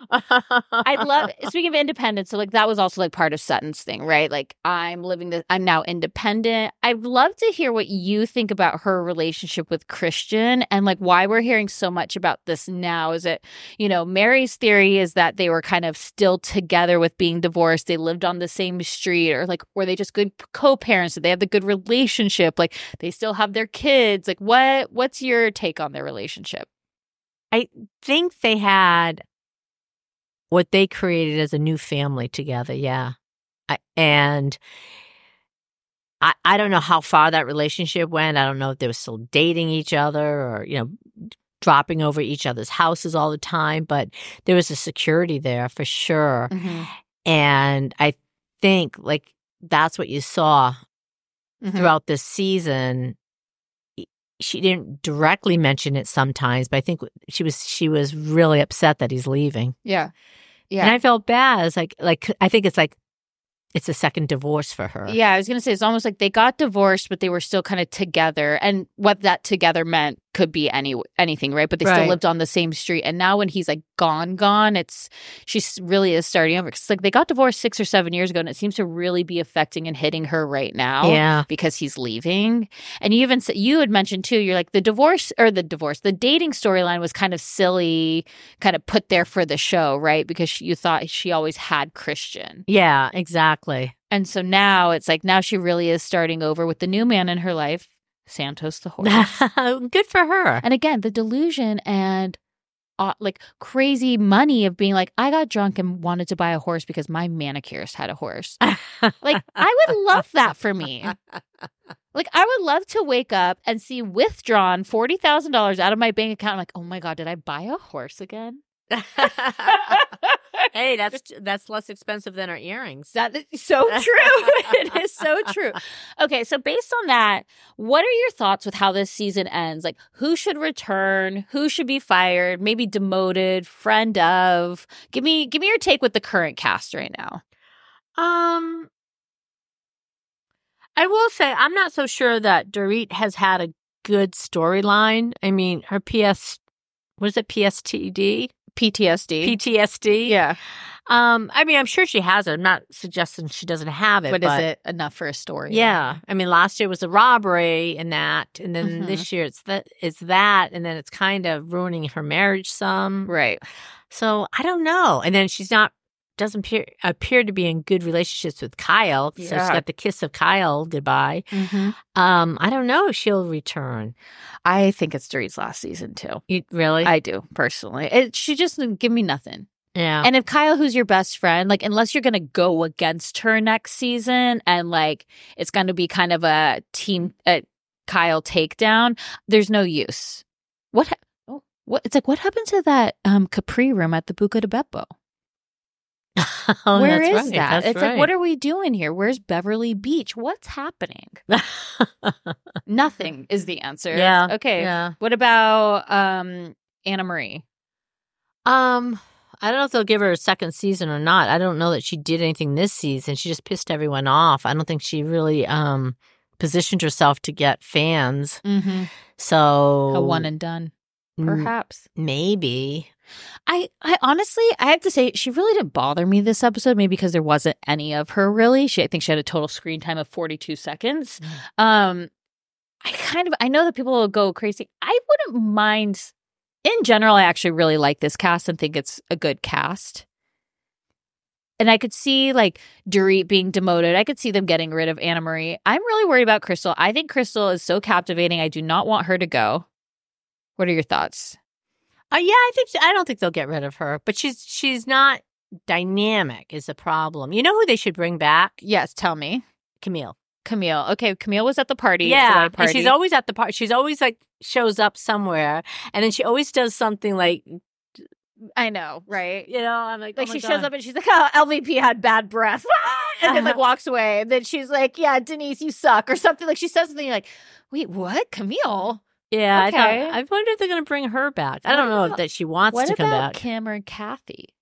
I'd love. Speaking of independence, so like that was also like part of Sutton's thing, right? Like I'm living this. I'm now independent. I'd love to hear what you think about her relationship with Christian and like why we're hearing so much about this now. Is it, you know, Mary's theory is that they were kind of still together with being divorced. They lived on the same street, or like were they just good co-parents? Did they have the good relationship? Like they still have their kids. Like what? What's your take on their relationship?
I think they had what they created as a new family together. Yeah, I, and I I don't know how far that relationship went. I don't know if they were still dating each other or you know dropping over each other's houses all the time, but there was a security there for sure. Mm-hmm. And I think like that's what you saw
Mm-hmm.
throughout this season. She didn't directly mention it sometimes, but I think she was she was really upset that he's leaving.
Yeah. Yeah.
And I felt bad. It's like like I think it's like it's a second divorce for her.
Yeah, I was gonna say it's almost like they got divorced, but they were still kind of together, and what that together meant could be any anything, right? But they still lived on the same street, and now when he's like gone, gone, it's she really is starting over. 'Cause It's like they got divorced six or seven years ago, and it seems to really be affecting and hitting her right now.
Yeah.
because he's leaving, and you even said you had mentioned too. You're like the divorce or the divorce, the dating storyline was kind of silly, kind of put there for the show, right? Because you thought she always had Christian.
Yeah, exactly.
And so now it's like now she really is starting over with the new man in her life, Santos the <laughs> horse.
Good for her.
and again, the delusion and uh, like crazy money of being like, I got drunk and wanted to buy a horse because my manicurist had a horse. like, I would love that for me. Like, I would love to wake up and see withdrawn $40,000 out of my bank account. I'm like, oh my God, did I buy a horse again? <laughs>
hey, that's that's less expensive than our earrings.
That is so <laughs> true. it is so true. Okay, so based on that, what are your thoughts with how this season ends? Like, who should return? Who should be fired? Maybe demoted? Friend of? Give me, give me your take with the current cast right now.
Um, I will say I'm not so sure that Dorit has had a good storyline. I mean, her PS, what is it? PSTD,
PTSD.
PTSD.
yeah,
Um, I mean, I'm sure she has it. I'm not suggesting she doesn't have it,
but,
but,
is it enough for a story?
Yeah, I mean, last year was a robbery and that, and then
Mhm.
this year it's that it's that, and then it's kind of ruining her marriage some.
right.
So I don't know. And then she's not doesn't appear appear to be in good relationships with Kyle. So she's
Yeah.
got the kiss of Kyle goodbye.
Mm-hmm.
Um, I don't know if she'll return.
I think it's Dorit's last season too.
You really?
I do personally. It, she just didn't give me nothing.
yeah.
And if Kyle, who's your best friend, like unless you're gonna go against her next season and like it's gonna be kind of a team a Kyle takedown, there's no use. What? Ha- oh, what? It's like what happened to that um Capri room at the Buca di Beppo? <laughs>
oh,
Where is
right.
that? It's like what are we doing here? Where's Beverly Beach? What's happening? <laughs> Nothing is the answer.
Yeah,
Okay.
yeah.
What about um Annemarie?
Um, I don't know if they'll give her a second season or not. I don't know that she did anything this season. She just pissed everyone off. I don't think she really um positioned herself to get fans.
Mm-hmm.
So
A one and done, perhaps.
maybe.
I, I honestly, I have to say, she really didn't bother me this episode. Maybe because there wasn't any of her really. She, I think she had a total screen time of forty two seconds. Um, I kind of, I know that people will go crazy. I wouldn't mind. In general, I actually really like this cast and think it's a good cast. And I could see like Dorit being demoted. I could see them getting rid of Annemarie. I'm really worried about Crystal. I think Crystal is so captivating. I do not want her to go. What are your thoughts?
Uh, yeah, I think I don't think they'll get rid of her, but she's she's not dynamic is the problem. You know who they should bring back?
Yes, tell me.
Camille.
Camille. Okay, Camille was at the party.
Yeah,
party.
she's always at the party. She's always like shows up somewhere, and then she always does something like
I know, right?
you know. I'm like,
Like
oh my
she shows up and she's like, "Oh, LVP had bad breath," <laughs> and then like walks away. And then she's like, "Yeah, Denise, you suck," or something. Like she says something. Like, "Wait, what? Camille?
Yeah, I, thought, I wonder if they're going to bring her back. I don't know
about-
that she wants to come
about
back.
Or Kathy?"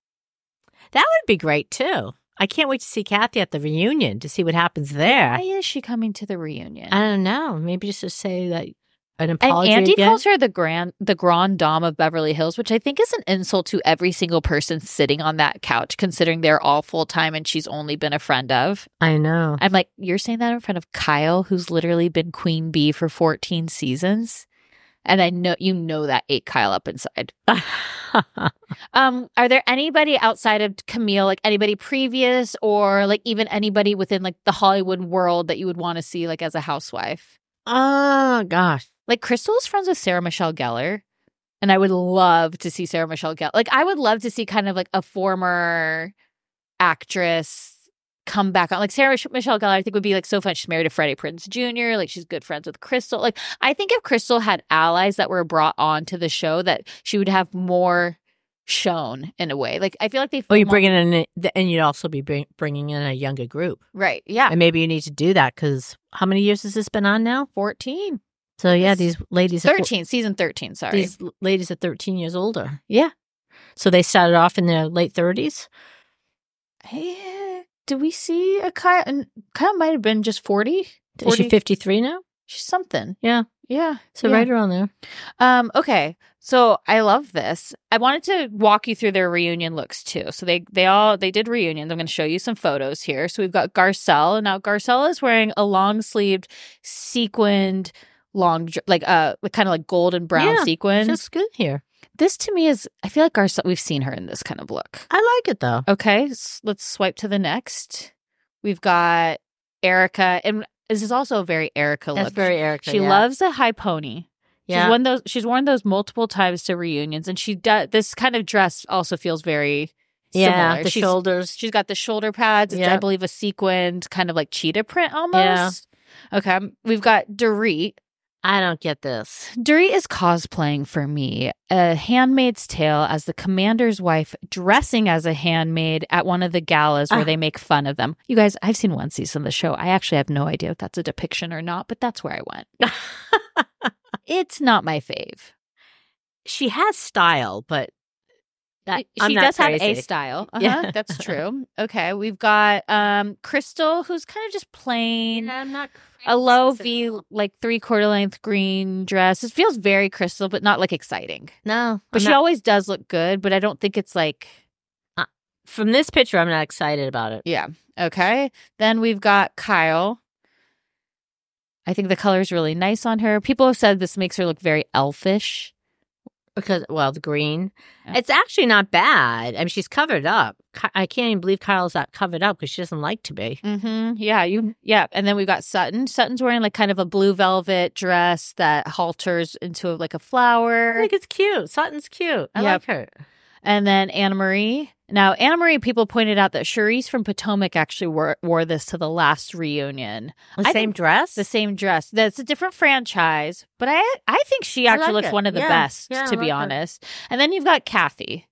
That would be great too. I can't wait to see Kathy at the reunion to see what happens there.
Why is she coming to the reunion?
I don't know. Maybe just to say that an apology.
and Andy
again.
calls her the grand, the grand dame of Beverly Hills, which I think is an insult to every single person sitting on that couch, considering they're all full time and she's only been a friend of.
I know.
I'm like, you're saying that in front of Kyle, who's literally been queen bee for 14 seasons, and I know you know that ate Kyle up inside. <laughs> Um, are there anybody outside of Camille, like anybody previous, or like even anybody within like the Hollywood world that you would want to see like as a housewife?
oh gosh.
Like Crystal's friends with Sarah Michelle Gellar. And I would love to see Sarah Michelle Gellar. Like I would love to see kind of like a former actress come back on. Like Sarah Michelle Gellar, I think would be like so fun. She's married to Freddie Prinze Jr. Like she's good friends with Crystal. Like I think if Crystal had allies that were brought on to the show, that she would have more shown in a way. Like I feel like they.
Well, you bring in, an, and you'd also be bring, bringing in a younger group,
right? Yeah,
and maybe you need to do that because how many years has this been on now?
fourteen.
So yeah, these ladies, are,
13 season 13 sorry
these ladies are thirteen years older.
yeah
So they started off in their late thirties.
Hey, did we see a Kyle? And Kyle might have been just 40.
Is she fifty three now?
She's something.
Yeah.
Yeah.
So
yeah.
right around there.
Um, okay. So I love this. I wanted to walk you through their reunion looks too. So they they all they did reunions. I'm going to show you some photos here. So we've got Garcelle, and now Garcelle is wearing a long sleeved sequined long like uh kind of like gold and brown
Yeah,
sequins.
Just good here.
This to me is I feel like Garcelle we've seen her in this kind of look.
I like it though.
Okay, s- let's swipe to the next. We've got Erika, and this is also a very Erika
That's
look.
very Erika.
she
yeah.
loves a high pony. She's
Yeah.
worn those. She's worn those multiple times to reunions, and she does. This kind of dress also feels very
yeah
similar.
the
She's-
shoulders.
She's got the shoulder pads. It's, I believe, a sequined kind of like cheetah print almost. Yeah. Okay, um, we've got Dorit.
I don't get this.
Dorit is cosplaying for me a handmaid's tale as the commander's wife dressing as a handmaid at one of the galas where
Ah.
they make fun of them. You guys, I've seen one season of the show. I actually have no idea if that's a depiction or not, but that's where I went. <laughs> It's not my fave.
she has style, but that,
she does have a style. <laughs> Uh-huh,
Yeah.
that's true. Okay, we've got um Crystal, who's kind of just plain.
I'm not
a low V, like three quarter length green dress. It feels very crystal, but not like exciting.
No,
But
I'm
she
not-
always does look good. But I don't think it's like uh,
from this picture, I'm not excited about it.
yeah. Okay. Then we've got Kyle. I think the color is really nice on her. People have said this makes her look very elfish.
Because well the green
Yeah.
it's actually not bad i mean she's covered up i can't even believe kyle's not covered up because she doesn't like to be
Mm-hmm. Yeah, you. Yeah, and then we've got Sutton. Sutton's wearing like kind of a blue velvet dress that halters into like a flower.
think it's cute sutton's cute i
Yep.
like her
And then Annemarie. Now, Annemarie, people pointed out that Charrisse from Potomac actually wore, wore this to the last reunion.
the
I
same dress
The same dress. That's a different franchise, but I I think she
I
actually
like
looks
it.
one of the
Yeah.
best,
Yeah, I
to be
like her.
honest. And then you've got Kathy.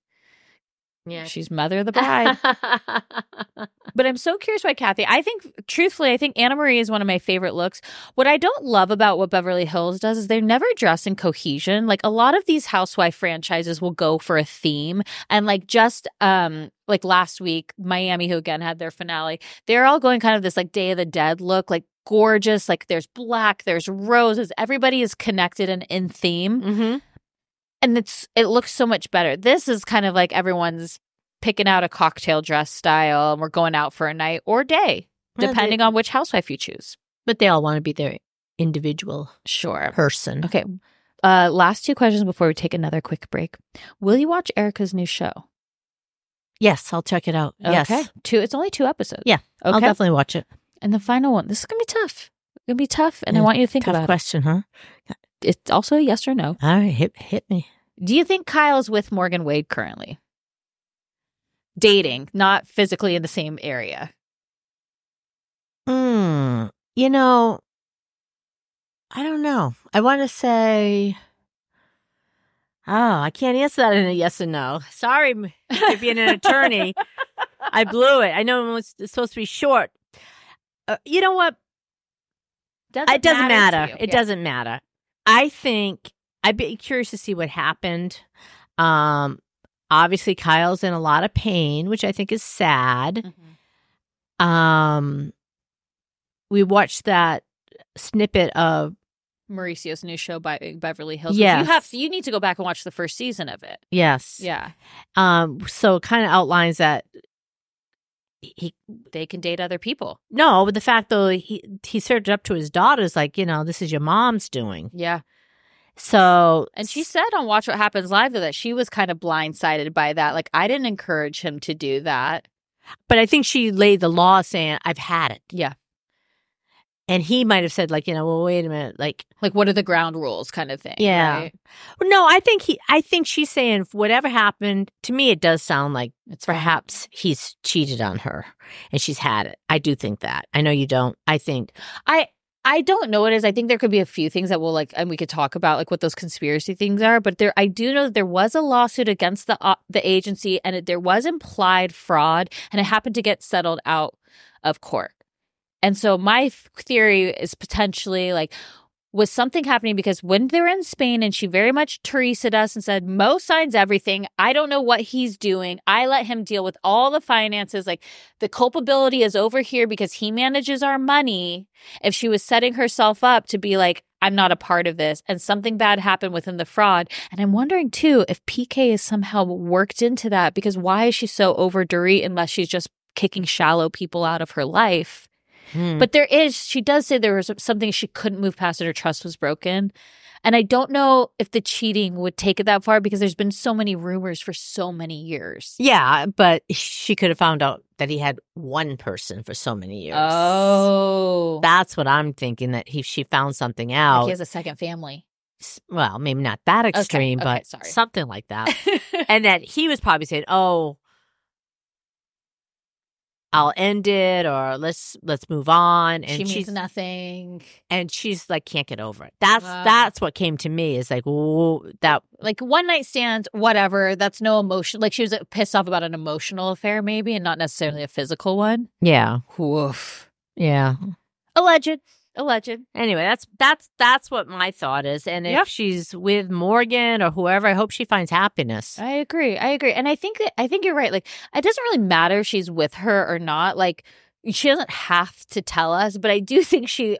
Yeah
She's mother of the bride. <laughs> But I'm so curious why Kathy. I think, truthfully, I think Annemarie is one of my favorite looks. What I don't love about what Beverly Hills does is they're never dress in cohesion. Like a lot of these housewife franchises will go for a theme, and like just um like last week, Miami, who again had their finale, they're all going kind of this like Day of the Dead look, like gorgeous. Like there's black, there's roses. Everybody is connected and in theme
mm-hmm.
And it's it looks so much better. This is kind of like everyone's picking out a cocktail dress style and we're going out for a night or day,
Yeah, they-
depending on which housewife you choose.
but they all want to be their individual
Sure.
person
Okay. Uh last two questions before we take another quick break. Will you watch Erika's new show?
yes i'll check it out
Okay.
yes
Two it's only two episodes.
Yeah,
Okay.
i'll definitely watch it
and the final one. This is gonna be tough. It's gonna be tough. And I want you to think
tough
about
question huh
it. It's also a yes or no.
all right hit, hit me
Do you think Kyle's with Morgan Wade currently? Dating, not physically in the same area.
Hmm. You know, I don't know. I want to say, oh, I can't answer that in a yes or no. Sorry, being an attorney. <laughs> I blew it. I know it was it's supposed to be short. Uh, you know what? it doesn't
to
matter. It
Yeah.
doesn't matter. I think I'd be curious to see what happened. Um, obviously, Kyle's in a lot of pain, which I think is sad.
Mhm.
Um, we watched that snippet of
Mauricio's new show by Beverly Hills.
Yes.
You have to, you need to go back and watch the first season of it.
yes,
Yeah.
Um, so it kind of outlines that he
They can date other people.
no, but the fact though he he served it up to his daughters like you know this is your mom's doing.
Yeah.
So
And she said on Watch What Happens Live though, that she was kind of blindsided by that. Like I didn't encourage him to do that.
but I think she laid the law saying I've had it,
Yeah.
And he might have said like you know well wait a minute like
Like what are the ground rules kind of thing.
Yeah.
right?
no I think he I think she's saying whatever happened to me it does sound like
It's
perhaps he's cheated on her and she's had it. I do think that. I know you don't. I think
I I don't know what it is. I think there could be a few things that will like, and we could talk about like what those conspiracy things are. But there, I do know that there was a lawsuit against the uh, the agency, and it, there was implied fraud, and it happened to get settled out of court. And so my theory is potentially like was something happening because when they were in Spain and she very much Teresa us and said, Mo signs everything. I don't know what he's doing. I let him deal with all the finances. Like the culpability is over here because he manages our money. If she was setting herself up to be like, I'm not a part of this and something bad happened within the fraud. And I'm wondering too if PK is somehow worked into that because why is she so over Dorit unless she's just kicking shallow people out of her life?
Hmm.
But there is, she does say there was something she couldn't move past and her trust was broken. And I don't know if the cheating would take it that far because there's been so many rumors for so many years.
yeah, but she could have found out that he had one person for so many years.
Oh.
That's what I'm thinking that he she found something
Like
out.
he has a second family.
Well, maybe not that extreme,
okay,
but
sorry.
something like that. <laughs> and that he was probably saying, "Oh, I'll end it or let's let's move on. And
she means
she's
nothing.
and she's like can't get over it. That's
Wow.
that's what came to me is like, oh, that
Like one night stands, whatever. That's no emotion. Like she was uh, pissed off about an emotional affair, maybe, and not necessarily a physical one.
yeah,
Woof.
yeah.
Alleged. Alleged.
Anyway, that's that's that's what my thought is. And if
Yep.
she's with Morgan or whoever, I hope she finds happiness.
I agree. I agree. And I think that I think you're right. Like it doesn't really matter if she's with her or not. Like she doesn't have to tell us, but I do think she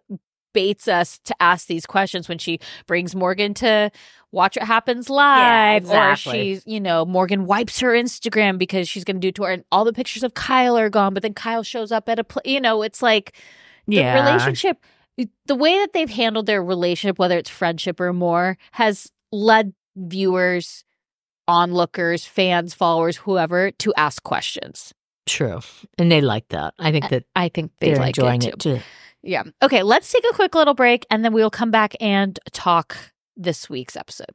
baits us to ask these questions when she brings Morgan to watch what happens live or
exactly.
she's, you know, Morgan wipes her Instagram because she's going to do it to her and all the pictures of Kyle are gone, but then Kyle shows up at a pl- you know, it's like the
Yeah.
relationship the way that they've handled their relationship whether it's friendship or more has led viewers onlookers fans followers whoever to ask questions.
True, and they like that. I think that
i think they
they're
like
enjoying
it
it
too.
too.
yeah. Okay let's take a quick little break and then we'll come back and talk this week's episode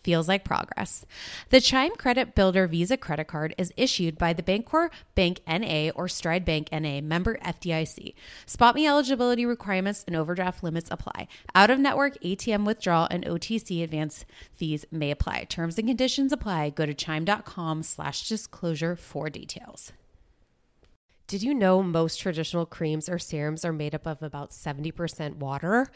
feels like progress. The Chime Credit Builder Visa Credit Card is issued by the Bancorp Bank NA or Stride Bank NA member FDIC. Spot me eligibility requirements and overdraft limits apply. Out of network ATM withdrawal and OTC advance fees may apply. Terms and conditions apply. Go to chime.com slash disclosure for details.
Did you know most traditional creams or serums are made up of about 70% water?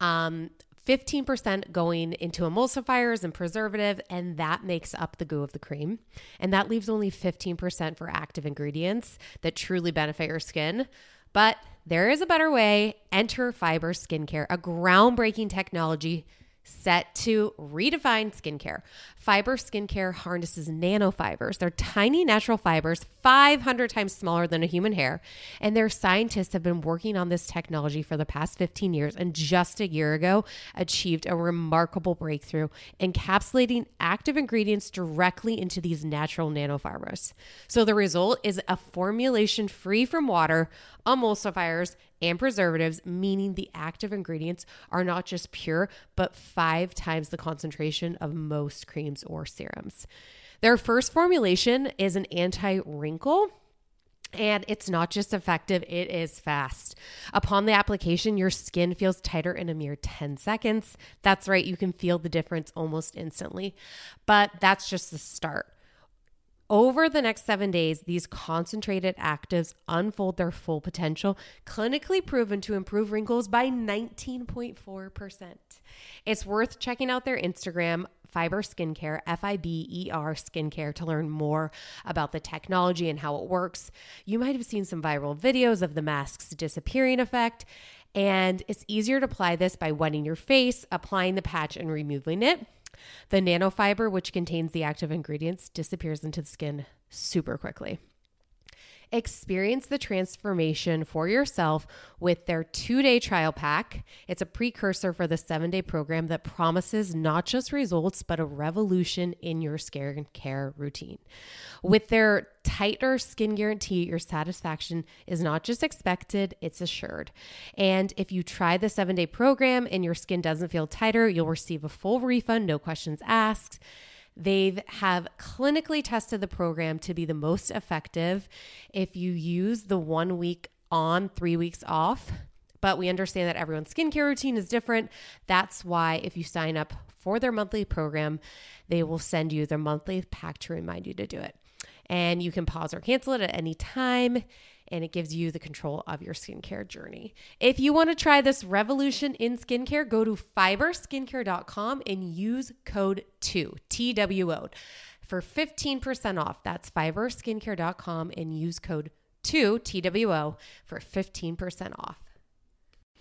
Um, 15% going into emulsifiers and preservative, and that makes up the goo of the cream. And that leaves only 15% for active ingredients that truly benefit your skin. But there is a better way. Enter Fiber Skincare, a groundbreaking technology set to redefine skincare. Fiber skincare harnesses nanofibers. They're tiny natural fibers, 500 times smaller than a human hair. And their scientists have been working on this technology for the past 15 years and just a year ago achieved a remarkable breakthrough, encapsulating active ingredients directly into these natural nanofibers. So the result is a formulation free from water, emulsifiers, and preservatives, meaning the active ingredients are not just pure, but five times the concentration of most creams or serums. Their first formulation is an anti wrinkle. And it's not just effective, it is fast. Upon the application, your skin feels tighter in a mere 10 seconds. That's right, you can feel the difference almost instantly. But that's just the start. Over the next seven days, these concentrated actives unfold their full potential, clinically proven to improve wrinkles by 19.4%. It's worth checking out their Instagram, Fiber Skincare, F I B E R Skincare, to learn more about the technology and how it works. You might have seen some viral videos of the mask's disappearing effect. And it's easier to apply this by wetting your face, applying the patch, and removing it. The nanofiber, which contains the active ingredients, disappears into the skin super quickly. Experience the transformation for yourself with their two day trial pack. It's a precursor for the seven day program that promises not just results, but a revolution in your skincare routine. With their tighter skin guarantee, your satisfaction is not just expected, it's assured. And if you try the seven day program and your skin doesn't feel tighter, you'll receive a full refund, no questions asked. They have clinically tested the program to be the most effective if you use the one week on, three weeks off. But we understand that everyone's skincare routine is different. That's why if you sign up for their monthly program, they will send you their monthly pack to remind you to do it. And you can pause or cancel it at any time and it gives you the control of your skincare journey. If you want to try this revolution in skincare, go to fiberskincare.com and use code 2 TWO for 15% off. That's fiberskincare.com and use code 2 TWO for 15% off.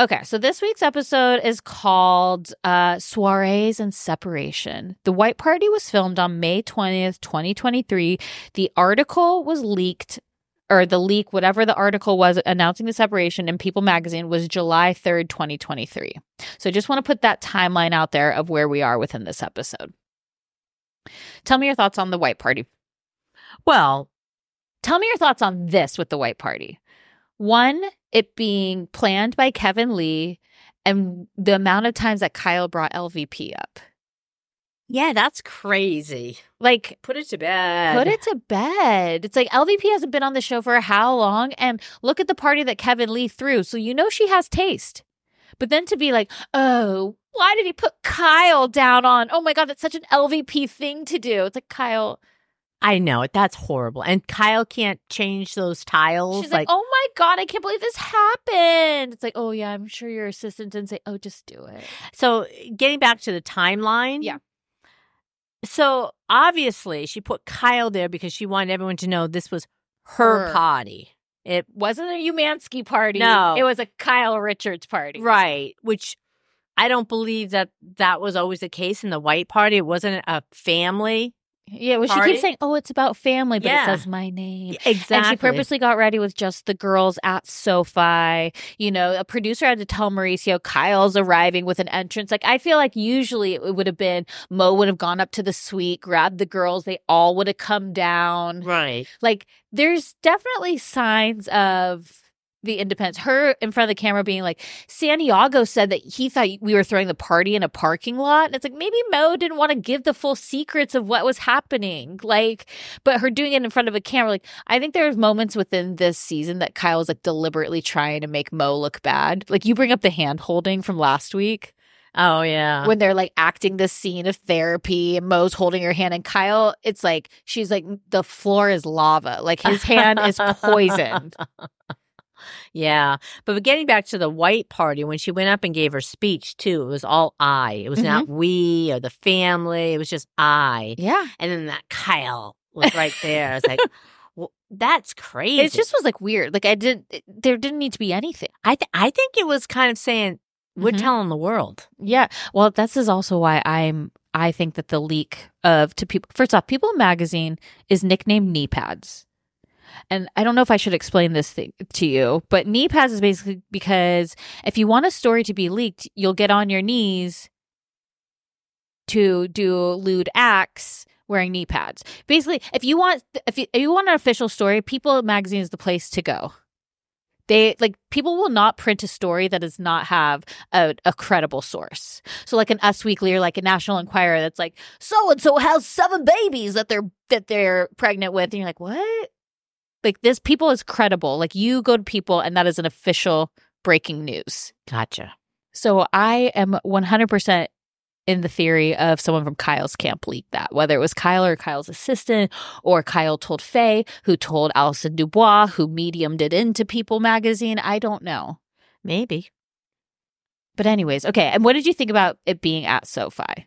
Okay, so this week's episode is called uh, Soirees and Separation. The White Party was filmed on May 20th, 2023. The article was leaked, or the leak, whatever the article was announcing the separation in People magazine, was July 3rd, 2023. So I just want to put that timeline out there of where we are within this episode. Tell me your thoughts on the White Party.
Well,
Tell me your thoughts on this with the White Party. One, it being planned by Kevin Lee and the amount of times that Kyle brought LVP up.
yeah, that's crazy.
Like,
Put it to bed.
put it to bed. It's like LVP hasn't been on the show for how long? And look at the party that Kevin Lee threw. So you know she has taste. But then to be like, oh, why did he put Kyle down on? Oh my God, that's such an LVP thing to do. It's like, Kyle,
I know it. That's horrible. And Kyle can't change those tiles.
she's like, oh my God, I can't believe this happened. It's like, oh yeah, I'm sure your assistant didn't say, oh, just do it.
So getting back to the timeline.
Yeah.
So obviously she put Kyle there because she wanted everyone to know this was her,
Her.
party. It
Wasn't a Umansky party.
No.
It was a Kyle Richards party.
right, which I don't believe that that was always the case in the white party. It wasn't a family
Yeah, well, she keeps saying, "Oh, it's about family," but
Yeah.
it says my name.
Exactly.
And she purposely got ready with just the girls at SoFi. You know, a producer had to tell Mauricio Kyle's arriving with an entrance. Like, I feel like usually it would have been Mo would have gone up to the suite, grabbed the girls, they all would have come down.
Right.
Like, there's definitely signs of the independence. Her in front of the camera being like, Santiago said that he thought we were throwing the party in a parking lot. And it's like, maybe Mo didn't want to give the full secrets of what was happening. Like, but her doing it in front of a camera, like, I think there's moments within this season that Kyle was like deliberately trying to make Mo look bad. Like, you bring up the hand holding from last week
Oh yeah.
when they're like acting this scene of therapy and Mo's holding her hand and Kyle, it's like she's like the floor is lava. Like his hand is <laughs> poisoned.
Yeah. But getting back to the white party, when she went up and gave her speech, too, it was all I. It was not we or the family. It was just I.
Yeah.
And then that Kyle <laughs> was right there. I was like, well, that's crazy.
It just was like weird. Like I did it- there didn't need to be anything.
I, th- I think it was kind of saying, we're
Mhm.
telling the world.
Yeah. Well, this is also why I'm I think that the leak of to people first off, People magazine is nicknamed knee pads. And I don't know if I should explain this thing to you, but knee pads is basically because if you want a story to be leaked, you'll get on your knees to do lewd acts wearing knee pads. Basically, if you want if you, if you want an official story, People magazine is the place to go. They like people will not print a story that does not have a, a credible source. So like an Us Weekly or like a National Enquirer that's like so and so has seven babies that they're that they're pregnant with, and you're like, what? Like this people is credible. Like you go to people, and that is an official breaking news.
Gotcha.
So I am 100% in the theory of someone from Kyle's camp leaked that, whether it was Kyle or Kyle's assistant, or Kyle told Faye, who told Allison Dubois, who mediumed it into People magazine. I don't know.
Maybe.
But, anyways, okay. And what did you think about it being at SoFi?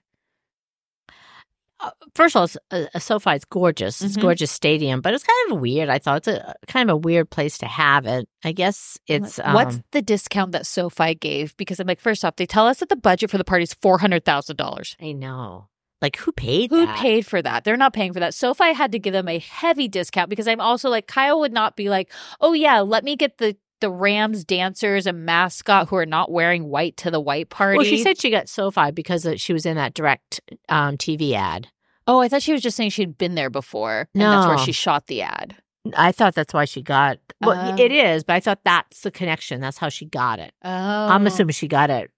Uh, first of all, uh, uh, SoFi is gorgeous. It's a
Mhm.
gorgeous stadium, but it's kind of weird. I thought it's a kind of a weird place to have it. I guess it's um,
What's the discount that SoFi gave? Because I'm like, first off, they tell us that the budget for the party is $400,000.
I know. Like who paid
Who
that?
paid for that? They're not paying for that. SoFi had to give them a heavy discount because I'm also like Kyle would not be like, oh yeah, let me get the the Rams dancers and mascot who are not wearing white to the white party.
Well, she said she got SoFi because she was in that direct um, TV ad.
oh, I thought she was just saying she'd been there before, and that's where she shot the ad.
I thought that's why she got. Well,
Oh.
it is, but I thought that's the connection. That's how she got it.
Oh,
I'm assuming she got it.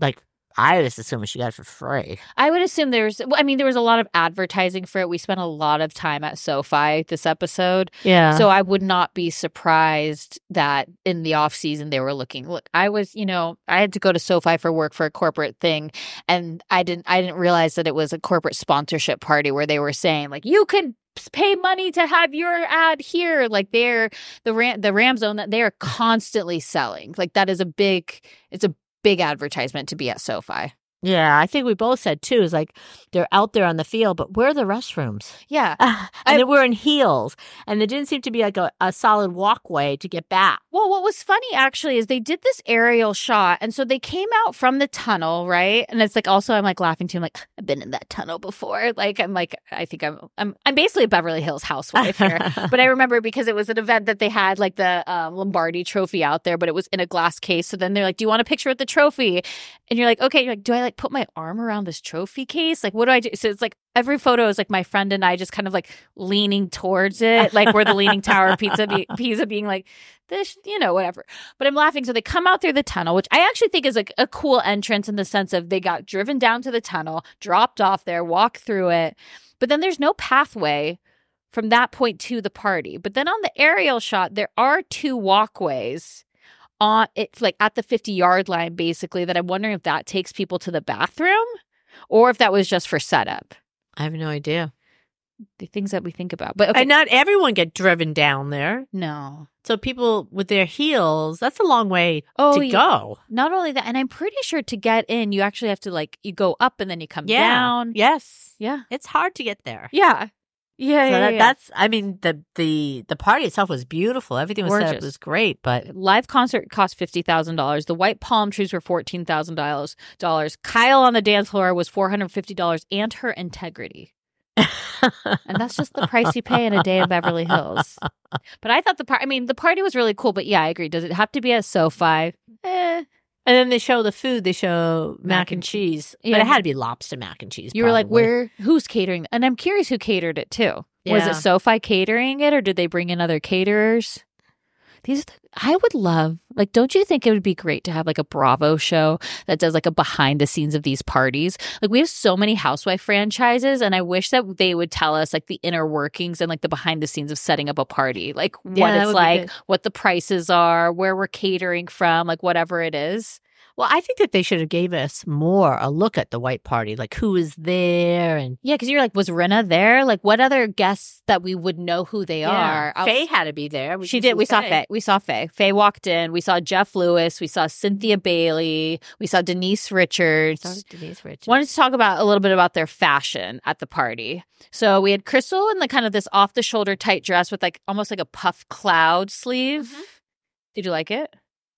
Like I was assuming she got it for free.
I would assume there's. I mean, there was a lot of advertising for it. We spent a lot of time at SoFi this episode.
Yeah.
So I would not be surprised that in the off season they were looking. Look, I was, you know, I had to go to SoFi for work for a corporate thing, and I didn't, I didn't realize that it was a corporate sponsorship party where they were saying like you can pay money to have your ad here. Like they're the Ram, the Rams zone that they are constantly selling. Like that is a big, it's a big advertisement to be at SoFi.
Yeah, I think we both said too. Is like they're out there on the field, but where are the restrooms?
Yeah. <laughs>
and
I-
they were in heels, and there didn't seem to be like a, a solid walkway to get back.
Well, what was funny actually is they did this aerial shot. And so they came out from the tunnel, right? And it's like also I'm like laughing too. I'm like, I've been in that tunnel before. Like I'm like, I think I'm I'm I'm basically a Beverly Hills housewife here. <laughs> but I remember because it was an event that they had like the um, Lombardi trophy out there, but it was in a glass case. So then they're like, Do you want a picture with the trophy? And you're like, okay, you're like, do I like put my arm around this trophy case? Like, what do I do? So it's like every photo is like my friend and I just kind of like leaning towards it, like we're the Leaning Tower Pizza, be- <laughs> Pizza being like, this, you know, whatever. But I'm laughing. So they come out through the tunnel, which I actually think is like a cool entrance in the sense of they got driven down to the tunnel, dropped off there, walked through it. But then there's no pathway from that point to the party. But then on the aerial shot, there are two walkways on it, like at the 50 yard line, basically, that I'm wondering if that takes people to the bathroom or if that was just for setup.
I have no idea.
The things that we think about. But okay,
And not everyone get driven down there.
no.
So people with their heels, that's a long way
Oh,
to
yeah.
go.
Not only that, and I'm pretty sure to get in, you actually have to like, you go up and then you come
Yeah.
down.
Yes.
Yeah.
It's hard to get there.
Yeah. Yeah.
So
yeah,
that,
yeah.
that's I mean the the the party itself was beautiful. Everything was set up was great, but
live concert cost fifty thousand dollars. The white palm trees were fourteen thousand dollars. Dollars. Kyle on the dance floor was four hundred fifty dollars, and her integrity. <laughs> and that's just the price you pay in a day in Beverly Hills. But I thought the part, I mean, the party was really cool, but yeah, I agree. Does it have to be at SoFi? Eh.
And then they show the food. They show mac, and cheese,
Yeah.
but it had to be lobster mac and cheese.
You were like, where, who's catering? And I'm curious who catered it too. Was it SoFi catering it or did they bring in other caterers? These, the- I would love, like, don't you think it would be great to have like a Bravo show that does like a behind the scenes of these parties? Like, we have so many housewife franchises, and I wish that they would tell us like the inner workings and like the behind the scenes of setting up a party, like what
that
it's like, what the prices are, where we're catering from, like whatever it is.
Well, I think that they should have gave us more a look at the white party, like who was there and
Yeah, because you're like, was Rinna there? Like, what other guests that we would know who they are? outs-
Faye had to be there. We
she did. We saw Faye. We saw Faye. Faye walked in. We saw Jeff Lewis. We saw Cynthia Bailey. We saw Denise Richards.
Saw Denise Richards.
Wanted to talk about a little bit about their fashion at the party. So we had Crystal in the kind of this off the shoulder tight dress with like almost like a puff cloud sleeve.
Mm-hmm.
Did you like it?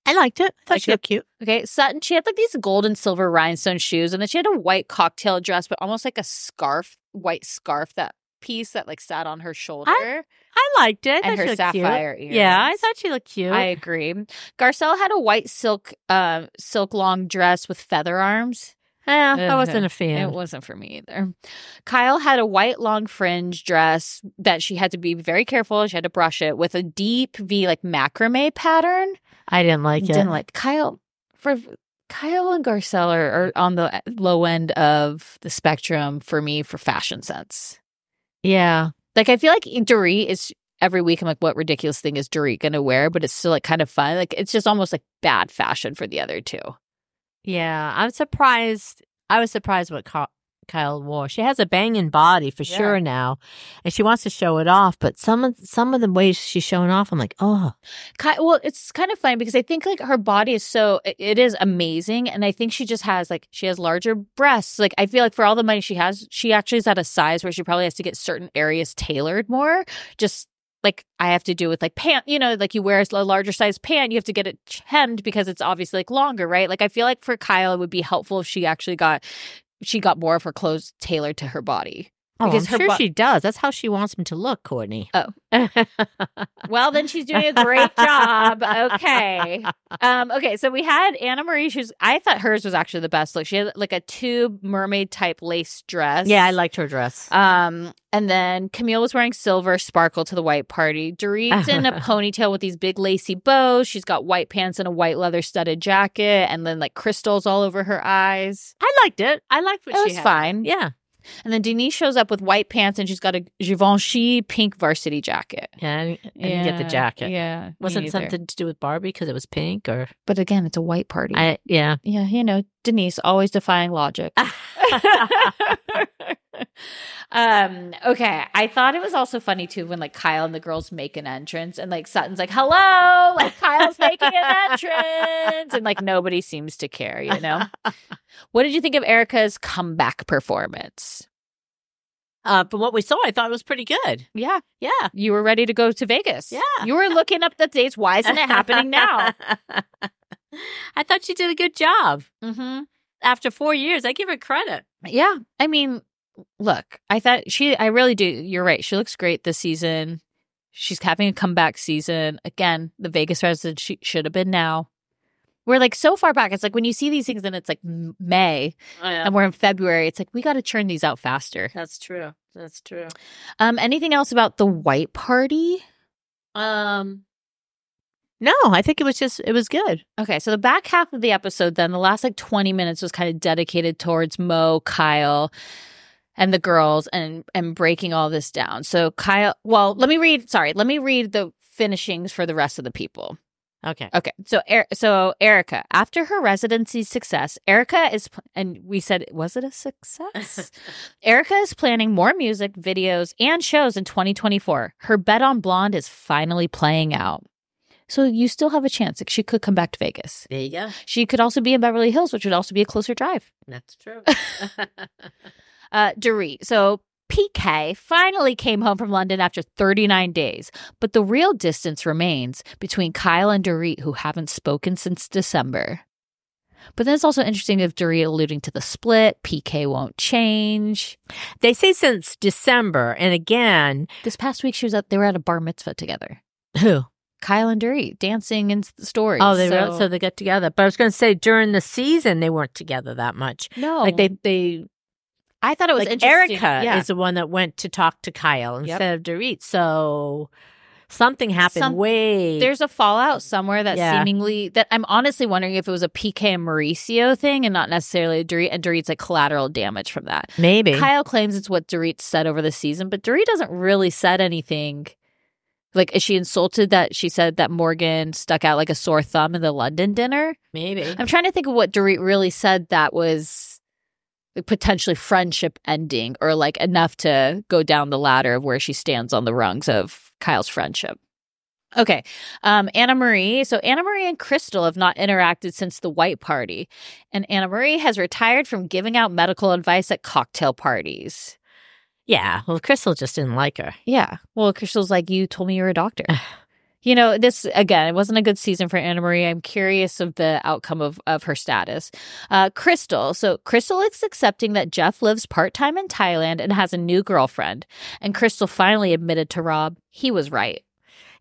I liked it. I thought
Like
she looked cute.
Okay, Sutton, she had like these gold and silver rhinestone shoes, and then she had a white cocktail dress, but almost like a scarf, white scarf, that piece that like sat on her shoulder.
I liked it. I
And her
looked cute.
sapphire
Yeah, I thought she looked cute.
I agree. Garcelle had a white silk, uh, silk long dress with feather arms.
yeah, I wasn't a fan.
It wasn't for me either. Kyle had a white long fringe dress that she had to be very careful. She had to brush it with a deep V like macrame pattern.
I didn't like it.
Didn't like Kyle for Kyle and Garcelle are, are on the eh, low end of the spectrum for me for fashion sense.
yeah.
Like I feel like Dorit is every week I'm like, what ridiculous thing is Dorit gonna wear? But it's still like kind of fun. Like it's just almost like bad fashion for the other two.
Yeah, I'm surprised. I was surprised what Kyle wore. She has a banging body for
Yeah.
sure now, and she wants to show it off. But some of some of the ways she's showing off, I'm like, oh,
Ki- well, it's kind of funny because I think like her body is so it- it is amazing, and I think she just has like she has larger breasts. Like I feel like for all the money she has, she actually is at a size where she probably has to get certain areas tailored more. Just like I have to do with like pant, you know, like you wear a larger size pant, you have to get it hemmed because it's obviously like longer, right? Like I feel like for Kyle, it would be helpful if she actually got she got more of her clothes tailored to her body.
Oh,
Because
I'm sure she does. That's how she wants him to look, Courtney.
Oh. <laughs> Well, then she's doing a great job. Okay. <laughs> Um, okay, so we had Annemarie. She's I thought hers was actually the best look. She had like a tube mermaid type lace dress.
yeah, I liked her dress.
Um, and then Camille was wearing silver sparkle to the white party. Dorit's in a <laughs> ponytail with these big lacy bows. She's got white pants and a white leather studded jacket, and then like crystals all over her eyes.
I liked it. I liked what
It
she
was
had.
fine.
Yeah,
And then Denise shows up with white pants and she's got a Givenchy pink varsity jacket.
yeah. I didn't, I didn't get the jacket.
Yeah.
Wasn't something to do with Barbie because it was pink or
But again, it's a white party.
I yeah.
yeah, you know, Denise always defying logic. <laughs> <laughs> um, okay. I thought it was also funny too when like Kyle and the girls make an entrance and like Sutton's like, hello, like Kyle's making an entrance. And like nobody seems to care, you know? what did you think of Erika's comeback performance?
Uh, but what we saw, I thought it was pretty good.
Yeah.
Yeah.
You were ready to go to Vegas.
Yeah.
You were looking up the dates. Why isn't it happening now? <laughs>
I thought she did a good job.
mm-hmm.
After four years, I give her credit.
Yeah. I mean, look, I thought she, I really do. You're right. She looks great this season. She's having a comeback season. Again, the Vegas resident she should have been now. We're like so far back. It's like when you see these things and it's like May and we're in February, it's like we got to churn these out faster.
That's true. That's true.
Um, anything else about the white party?
Um, no, I think it was just it was good.
Okay, so the back half of the episode, then the last like 20 minutes was kind of dedicated towards Mo, Kyle, and the girls and and breaking all this down. So Kyle, well, let me read, sorry, let me read the finishings for the rest of the people.
Okay.
Okay, so so Erika, after her residency success, Erika is, pl- and we said, was it a success? <laughs> Erika is planning more music, videos, and shows in 2024. Her bet on Blonde is finally playing out. So you still have a chance. Like she could come back to Vegas.
There you go.
She could also be in Beverly Hills, which would also be a closer drive.
That's true. <laughs> <laughs>
Uh, Dorit. So PK finally came home from London after 39 days, but the real distance remains between Kyle and Dorit, who haven't spoken since December. But then it's also interesting if Dorit alluding to the split, PK won't change.
They say since December, and again,
This past week she was at they were at a bar mitzvah together.
who?
Kyle and Dorit dancing in the stories.
Oh, they
so,
so, so they get together. But I was going to say during the season they weren't together that much.
no,
Like they they
I thought it was
like
interesting.
Erika
yeah.
is the one that went to talk to Kyle
Yep.
instead of Dorit. So something happened
Some-
way.
There's a fallout somewhere that
Yeah.
seemingly that I'm honestly wondering if it was a PK and Mauricio thing and not necessarily a Dorit and Dorit's like collateral damage from that.
maybe.
Kyle claims it's what Dorit said over the season, but Dorit doesn't really said anything. Like, is she insulted that she said that Morgan stuck out like a sore thumb in the London dinner?
maybe.
I'm trying to think of what Dorit really said that was potentially friendship ending or like enough to go down the ladder of where she stands on the rungs of Kyle's friendship. Okay. Um, Annemarie. So Annemarie and Crystal have not interacted since the white party. And Annemarie has retired from giving out medical advice at cocktail parties.
yeah. Well, Crystal just didn't like her.
Yeah. Well, Crystal's like, you told me you were a doctor. <laughs> you know, this again, it wasn't a good season for Annemarie. I'm curious of the outcome of, of her status. Uh, Crystal. So Crystal is accepting that Jeff lives part time in Thailand and has a new girlfriend. And Crystal finally admitted to Rob he was right.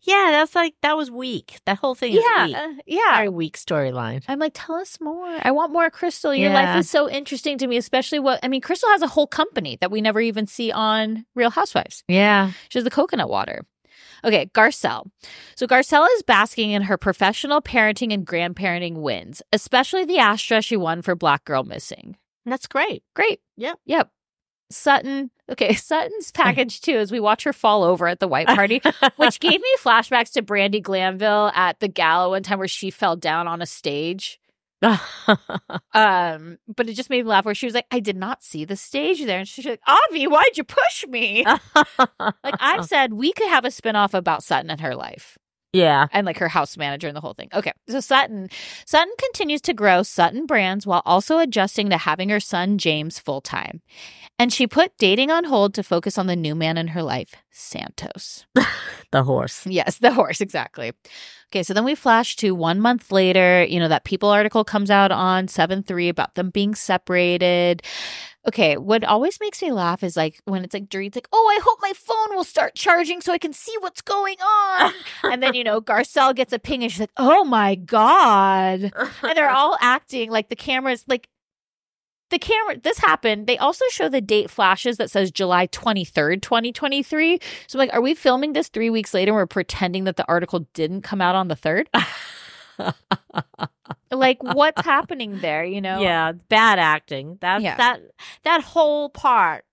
Yeah, that's like that was weak. That whole thing is
yeah.
weak.
uh, yeah.
Very weak storyline.
I'm like, tell us more. I want more Crystal. Your life is so interesting to me, especially what I mean, Crystal has a whole company that we never even see on Real Housewives.
Yeah.
She has the coconut water. Okay, Garcelle. So Garcelle is basking in her professional parenting and grandparenting wins, especially the Astra she won for Black Girl Missing.
That's great.
Great.
Yep.
Yep. Sutton. Okay, <laughs> Sutton's package too as we watch her fall over at the white party, which gave <laughs> me flashbacks to Brandi Glanville at the gala one time where she fell down on a stage. <laughs> Um, but it just made me laugh where she was like, I did not see the stage there. And she's like, Avi, why'd you push me? like I've <laughs> said, we could have a spinoff about Sutton and her life
yeah.
and like her house manager and the whole thing. Okay. So Sutton Sutton continues to grow Sutton brands while also adjusting to having her son James full time. And she put dating on hold to focus on the new man in her life, Santos. <laughs>
The horse.
Yes, the horse, exactly. Okay, so then we flash to one month later. You know, that People article comes out on 7 3 about them being separated. Okay, what always makes me laugh is like when it's like Dorit's like, oh, I hope my phone will start charging so I can see what's going on. <laughs> and then, you know, Garcelle gets a ping and she's like, oh my God. And they're <laughs> all acting like the camera's like, the camera, this happened. They also show the date flashes that says July 23rd, 2023. So, I'm like, are we filming this three weeks later and we're pretending that the article didn't come out on the 3rd? <laughs> like, what's happening there, you know?
Yeah, bad acting. That
Yeah.
that that whole part,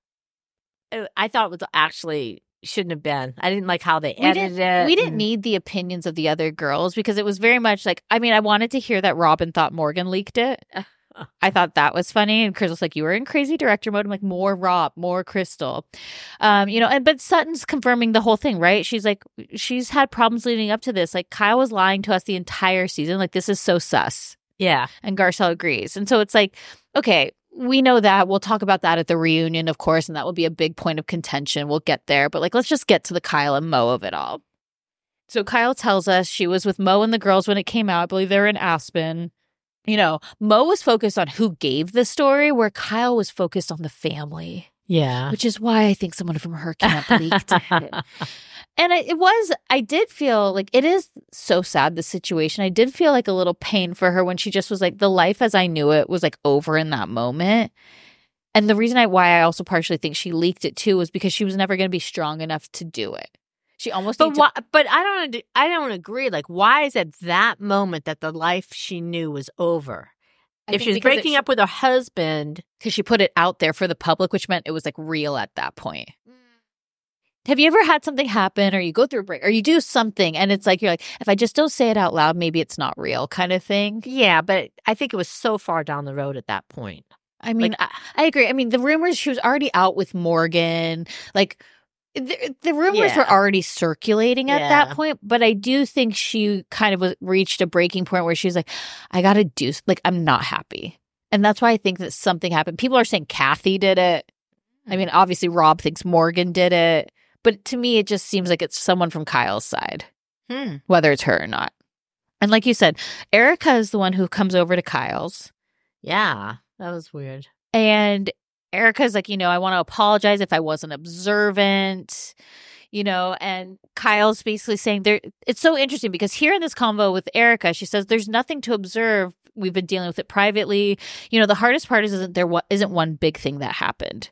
uh, I thought was actually shouldn't have been. I didn't like how they
We
edited it.
we didn't need the opinions of the other girls because it was very much like, I mean, I wanted to hear that Robin thought Morgan leaked it. <laughs> I thought that was funny. And Crystal's like, you were in crazy director mode. I'm like, more Rob, more Crystal. Um, you know, and but Sutton's confirming the whole thing, right? She's like, she's had problems leading up to this. Like Kyle was lying to us the entire season. Like, this is so sus.
Yeah,
And Garcelle agrees. And so it's like, okay, we know that. We'll talk about that at the reunion, of course, and that will be a big point of contention. We'll get there. But like, let's just get to the Kyle and Mo of it all. So Kyle tells us she was with Mo and the girls when it came out. I believe they were in Aspen. You know, Mo was focused on who gave the story, where Kyle was focused on the family,
yeah.
which is why I think someone from her camp leaked it. <laughs> And I, it was, I did feel like it is so sad, the situation. I did feel like a little pain for her when she just was like, the life as I knew it was like over in that moment. And the reason I, why I also partially think she leaked it too was because she was never going to be strong enough to do it. She almost,
But
needed to-
but I don't I don't agree. Like, why is it that moment that the life she knew was over?
I
if
she's
she was
it
breaking up with her husband,
because she put it out there for the public, which meant it was like real at that point. Mm. Have you ever had something happen or you go through a break or you do something and it's like, you're like, if I just don't say it out loud, maybe it's not real kind of thing?
yeah. But I think it was so far down the road at that point.
I mean, I, I agree. I mean, the rumors, she was already out with Morgan. Like, the, the rumors
Yeah.
were already circulating at
Yeah.
that point, but I do think she kind of was, reached a breaking point where she's like, I got to do, like, I'm not happy. And that's why I think that something happened. People are saying Kathy did it. I mean, obviously, Rob thinks Morgan did it. But to me, it just seems like it's someone from Kyle's side,
Hmm.
whether it's her or not. And like you said, Erika is the one who comes over to Kyle's
Yeah, that was weird.
And Erika's like, you know, I want to apologize if I wasn't observant, you know, and Kyle's basically saying there it's so interesting because here in this convo with Erica, she says there's nothing to observe. We've been dealing with it privately. You know, the hardest part is isn't there what isn't one big thing that happened.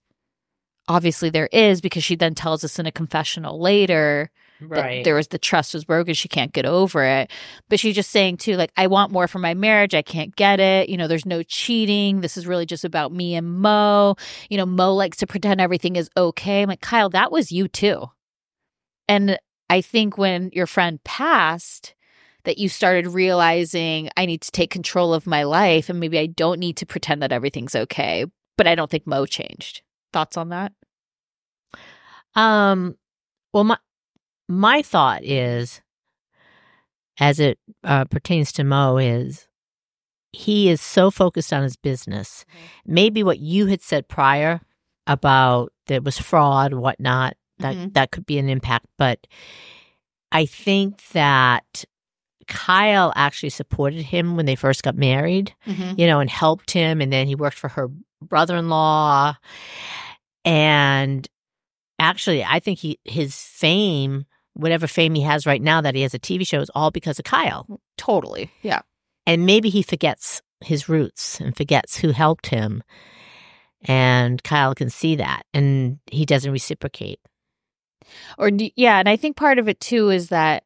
Obviously there is because she then tells us in a confessional later that there was the trust was broken she can't get over it. But she's just saying too like i want more for my marriage i can't get it you know there's no cheating this is really just about me and mo you know mo likes to pretend everything is okay. I'm like kyle that was you too. And i think when your friend passed that you started realizing i need to take control of my life and maybe i don't need to pretend that everything's okay. But i don't think mo changed. Thoughts on that?
Um, well, my my thought is, as it uh, pertains to Mo, is he is so focused on his business. Maybe what you had said prior about there was fraud, whatnot, that
Mhm.
that could be an impact. But I think that Kyle actually supported him when they first got married you know, and helped him. And then he worked for her brother in law. And actually, I think he his fame, whatever fame he has right now that he has a TV show, is all because of Kyle.
totally yeah
And maybe he forgets his roots and forgets who helped him. And Kyle can see that, and he doesn't reciprocate.
or yeah and i think part of it too is that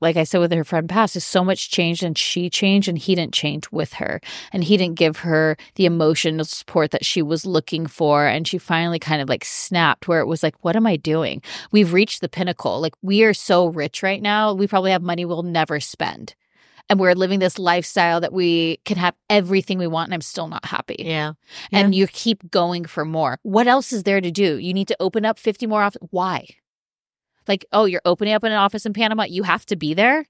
like i said with her friend past is so much changed and she changed and he didn't change with her and he didn't give her the emotional support that she was looking for and she finally kind of like snapped where it was like what am i doing we've reached the pinnacle like we are so rich right now we probably have money we'll never spend and we're living this lifestyle that we can have everything we want and i'm still not happy
Yeah.
and you keep going for more. What else is there to do? You need to open up 50 more offices. Why? Like, oh, you're opening up an office in Panama. You have to be there.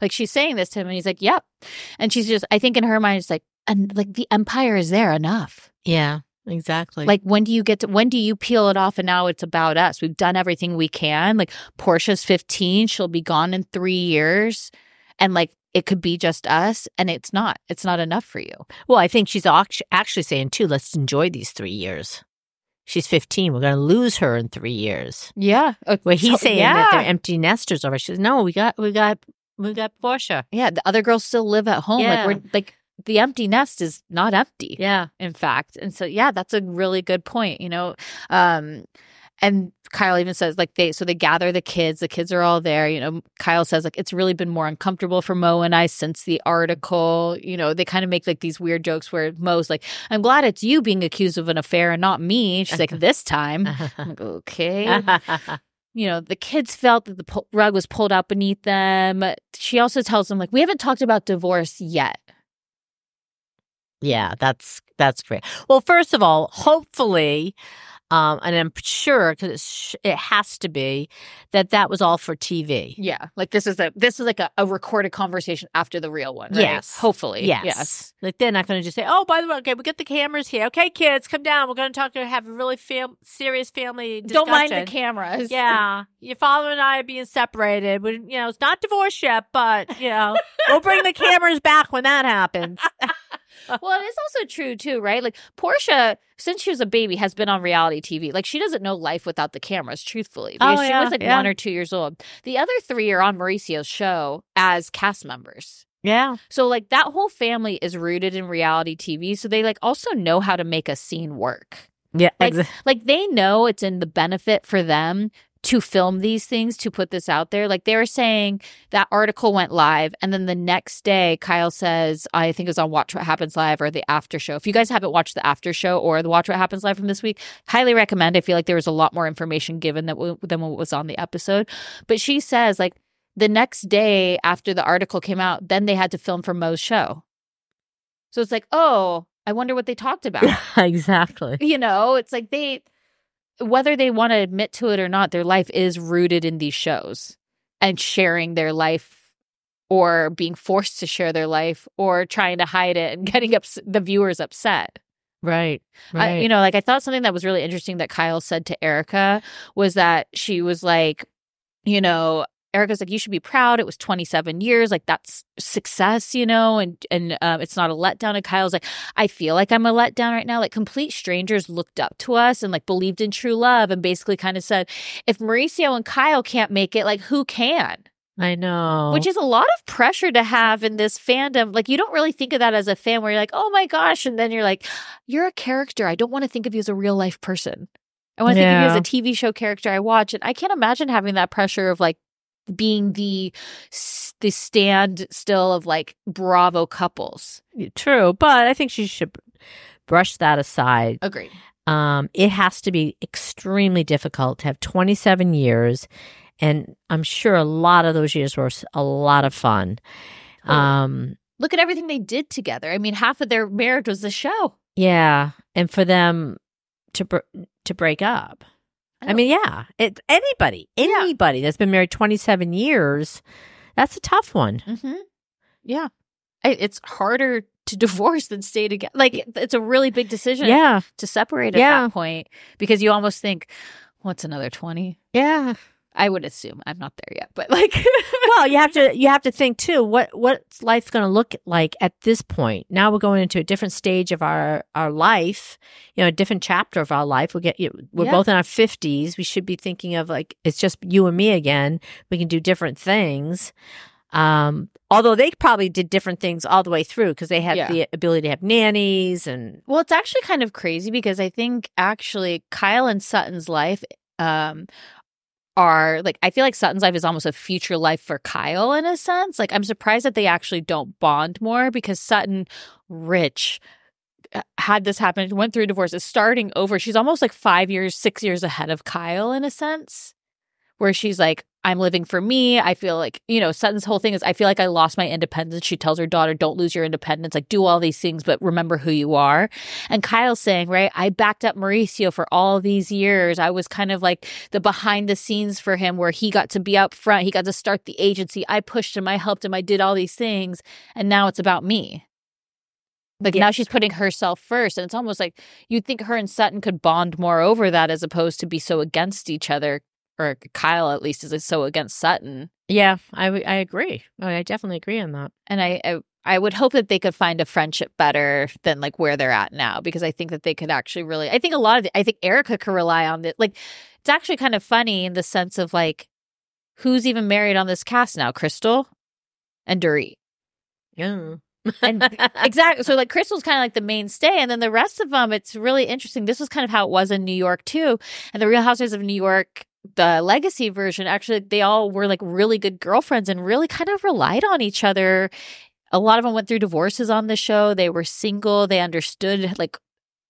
Like she's saying this to him, and he's like, "Yep." And she's just, I think in her mind, it's like, and like the empire is there enough.
Yeah. Exactly.
Like, when do you get to? When do you peel it off? And now it's about us. We've done everything we can. Like Portia's 15; she'll be gone in three years, and like it could be just us, and it's not. It's not enough for you.
Well, I think she's actually saying too. Let's enjoy these three years. She's fifteen. We're going to lose her in three years.
Yeah.
Where he's
So-
saying
yeah.
that they're empty nesters already. She says, "No, we got, we got, we got Portia."
Yeah, the other girls still live at home.
Yeah.
Like we're like the empty nest is not empty.
Yeah,
in fact. And so yeah, that's a really good point, you know. Um and Kyle even says like they so they gather the kids, the kids are all there, you know. Kyle says like it's really been more uncomfortable for Mo and I since the article, you know, they kind of make like these weird jokes where Mo's like, I'm glad it's you being accused of an affair and not me. She's like, <laughs> this time. I'm like, okay you know, the kids felt that the rug was pulled out beneath them. She also tells them, like, we haven't talked about divorce yet.
yeah, that's that's great. Well, first of all, hopefully, um, and I'm sure because it has to be that that was all for TV.
Yeah. Like, this is a, this is like a, a recorded conversation after the real one. Right?
Yes.
Hopefully.
Yes.
Yes.
Like they're not going to just say, "Oh, by the way, okay, we got the cameras here. Okay, kids, come down. We're going to talk to have a really fam- serious family discussion."
Don't mind the cameras.
Yeah, your father and I are being separated. We, you know, it's not divorced yet, but you know, we'll bring the <laughs> cameras back when that happens. <laughs>
well, it is also true too, right? Like Portia, since she was a baby, has been on reality TV. Like she doesn't know life without the cameras, truthfully.
Oh,
Because she
yeah,
was like
yeah.
one or two years old. The other three are on Mauricio's show as cast members.
Yeah,
So like that whole family is rooted in reality TV. So they like also know how to make a scene work.
yeah,
Like,
exa-
like they know it's in the benefit for them to film these things to put this out there. Like they were saying that article went live and then the next day Kyle says I think it was on Watch What Happens Live or the after show. If you guys haven't watched the after show or the Watch What Happens Live from this week, highly recommend. I feel like there was a lot more information given that w- than what was on the episode. But she says like the next day after the article came out, then they had to film for Mo's show. So it's like, "Oh, I wonder what they talked about." <laughs>
exactly.
you know it's like they whether they want to admit to it or not their life is rooted in these shows and sharing their life or being forced to share their life or trying to hide it and <laughs> getting ups- the viewers upset
Right,
I,
right.
you know like i thought something that was really interesting that kyle said to erika was that she was like you know Erika's like, you should be proud. It was 27 years. Like that's success, you know, and, and um, it's not a letdown. And Kyle's like, I feel like I'm a letdown right now. Like complete strangers looked up to us and like believed in true love and basically kind of said, if Mauricio and Kyle can't make it, like who can?
I know.
Which is a lot of pressure to have in this fandom. Like, you don't really think of that as a fan where you're like, oh my gosh. And then you're like, you're a character. I don't want to think of you as a real life person. I want to think of you as a TV show character I watch. And I can't imagine having that pressure of like being the the stand still of like Bravo couples.
True, but I think she should brush that aside.
Agreed.
Um, it has to be extremely difficult to have 27 years, and I'm sure a lot of those years were a lot of fun. Um,
Look at everything they did together. I mean, half of their marriage was a show.
yeah, and for them to br- to break up. I mean, yeah, it anybody, anybody that's been married 27 years, that's a tough one.
Mm-hmm. Yeah, I, it's harder to <laughs> divorce than stay together. Like it's a really big decision.
Yeah.
to separate at
Yeah.
that point because you almost think, what's another twenty?
Yeah.
I would assume I'm not there yet, but like, <laughs>
well, you have to you have to think too. What what's life going to look like at this point? Now we're going into a different stage of our our life. You know, a different chapter of our life. We get you we're
Yeah.
both in our fifties. We should be thinking of like it's just you and me again. We can do different things. Um, although they probably did different things all the way through because they had
Yeah.
the ability to have nannies and
Well, it's actually kind of crazy because I think actually Kyle and Sutton's life um are like I feel like Sutton's life is almost a future life for Kyle in a sense. Like I'm surprised that they actually don't bond more because Sutton rich uh, had this happen, went through a divorce, is starting over. She's almost like 5 years, 6 years ahead of Kyle in a sense. Where she's like I'm living for me. I feel like, you know, Sutton's whole thing is I feel like I lost my independence. She tells her daughter, don't lose your independence. Like, do all these things, but remember who you are. And Kyle's saying, right, I backed up Mauricio for all these years. I was kind of like the behind the scenes for him where he got to be up front. He got to start the agency. I pushed him. I helped him. I did all these things. And now it's about me. Like now she's putting herself first. And it's almost like you'd think her and Sutton could bond more over that as opposed to be so against each other. Or Kyle, at least, is uh, so against Sutton.
yeah, I w- I agree. Oh, I definitely agree on that.
and I, I I would hope that they could find a friendship better than like where they're at now because I think that they could actually really I think a lot of the, I think Erika could rely on it like it's actually kind of funny in the sense of like who's even married on this cast now Crystal and Dorit
Yeah.
and <laughs> exactly so like Crystal's kind of like the mainstay and then the rest of them it's really interesting this was kind of how it was in New York too and the Real Housewives of New York the legacy version actually they all were like really good girlfriends and really kind of relied on each other. A lot of them went through divorces on the show. They were single. They understood like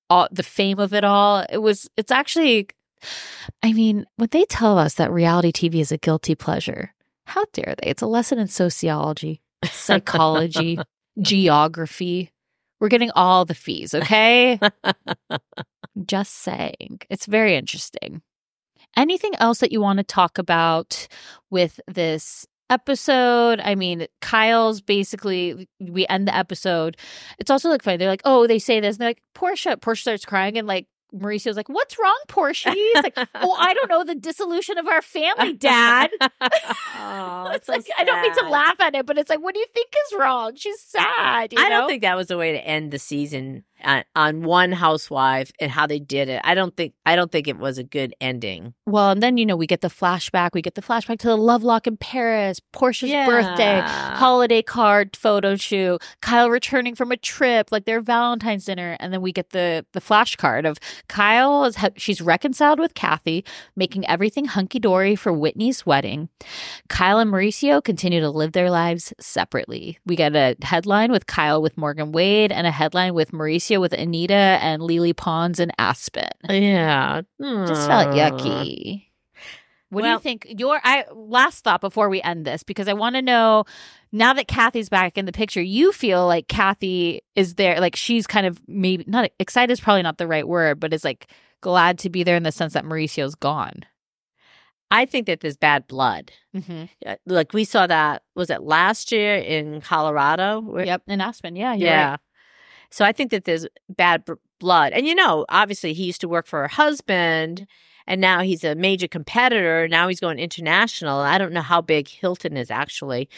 all the fame of it all. It was it's actually i mean when they tell us that reality tv is a guilty pleasure how dare they? It's a lesson in sociology psychology <laughs> geography. We're getting all the fees okay? <laughs> Just saying. It's very interesting anything else that you want to talk about with this episode? I mean kyle's basically we end the episode. It's also like funny they're like oh they say this and they're like portia portia starts crying and like mauricio's like what's wrong portia? He's like oh i don't know the dissolution of our family dad. <laughs>
Oh, <laughs>
it's like i don't mean to laugh at it but it's like what do you think is wrong? She's sad you
I
know?
don't think that was the way to end the season on, on one housewife and how they did it. I don't think I don't think it was a good ending.
Well, and then you know we get the flashback. We get the flashback to the love lock in Paris, Portia's birthday, holiday card photo shoot, Kyle returning from a trip, like their Valentine's dinner, and then we get the the flash card of Kyle is she's reconciled with Kathy, making everything hunky dory for Whitney's wedding. Kyle and Mauricio continue to live their lives separately. We get a headline with Kyle with Morgan Wade and a headline with Mauricio with Anita and Lily Pons and Aspen.
Yeah,
Just felt yucky. What do you think? Your I last thought before we end this because I want to know now that Kathy's back in the picture, you feel like Kathy is there, like she's kind of maybe not excited is probably not the right word, but is like glad to be there in the sense that Mauricio's gone.
I think that there's bad blood.
Mm-hmm.
Like we saw that was it last year in Colorado? Where-
Yep, in Aspen, yeah,
yeah.
right.
So I think that there's bad b- blood, and you know, obviously he used to work for her husband, and now he's a major competitor. Now he's going international. I don't know how big Hilton is actually.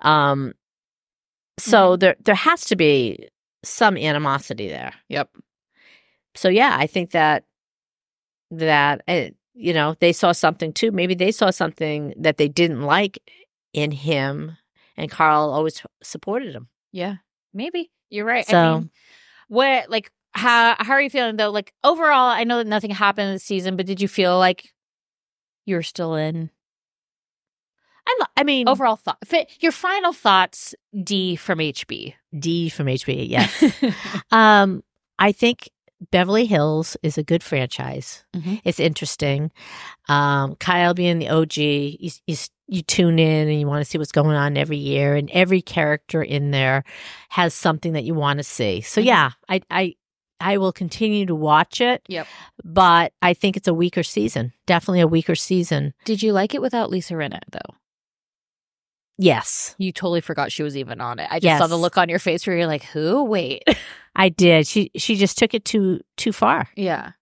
Um, so
Mm-hmm.
there there has to be some animosity there.
Yep.
So yeah, I think that that uh, you know they saw something too. Maybe they saw something that they didn't like in him, and Carl always supported him.
Yeah. Maybe. You're right. I
So-
mean, where like how how are you feeling though? Like overall, I know that nothing happened this season, but did you feel like you're still in?
I lo- I mean
Overall thought, your final thoughts, Dee from HB.
Dee from HB. <laughs> Yes, um, I think Beverly Hills is a good franchise.
Mhm.
It's interesting. Um, Kyle being the OG, you, you, you tune in and you want to see what's going on every year, and every character in there has something that you want to see. So
Mhm.
yeah, I I I will continue to watch it.
Yep.
but I think it's a weaker season. Definitely a weaker season.
Did you like it without Lisa Rinna though?
Yes,
You totally forgot she was even on it. I just saw the look on your face where you're like, "Who? Wait." <laughs>
I did. She she just took it too too far.
Yeah.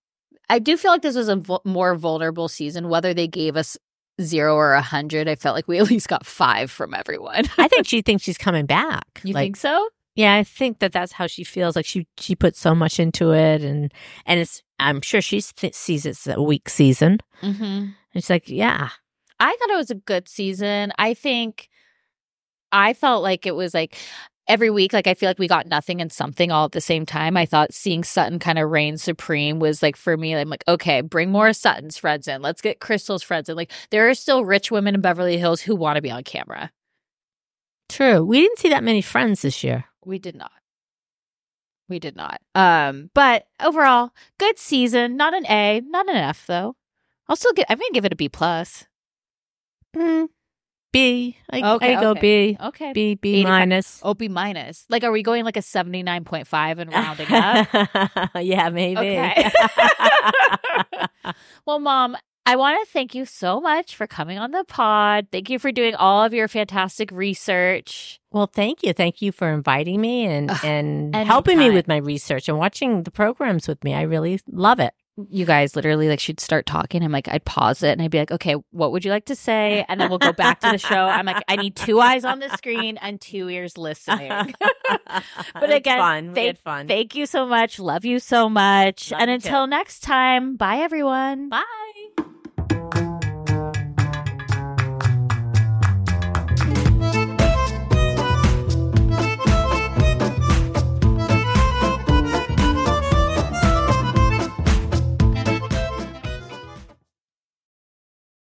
I do feel like this was a vul- more vulnerable season. Whether they gave us zero or a hundred, I felt like we at <laughs> least got five from everyone.
I think <laughs> she thinks she's coming back.
you
Like,
think so?
Yeah, I think that that's how she feels. Like she she put so much into it, and and it's. I'm sure she th- sees it's a weak season.
Mm-hmm.
And she's like, yeah,
I thought it was a good season. I think I felt like it was like every week, like I feel like we got nothing and something all at the same time. I thought seeing Sutton kind of reign supreme was like for me, I'm like, okay, bring more Sutton's friends in. Let's get Crystal's friends in. Like there are still rich women in Beverly Hills who want to be on camera.
true. We didn't see that many friends this year.
We did not. We did not. Um, but overall, good season. Not an A, not an F though. I'll still get. I'm gonna give it a B plus.
Mm, B. I,
Okay,
I go
okay.
B.
Okay,
B B
85.
minus.
Oh, B minus. Like, are we going like a seventy nine point five and rounding up? <laughs>
yeah, maybe.
Okay. <laughs> <laughs> well, mom, I want to thank you so much for coming on the pod. Thank you for doing all of your fantastic research.
well, thank you. Thank you for inviting me and
Ugh,
and helping me with my research and watching the programs with me. I really love it.
You guys literally like she'd start talking. I'm like, I'd pause it and I'd be like, okay, what would you like to say? And then we'll go back to the show. I'm like, I need two eyes on the screen and two ears listening. <laughs> but again,
fun.
Thank,
fun.
thank you so much. Love you so much.
Love
and until next time, bye everyone.
Bye.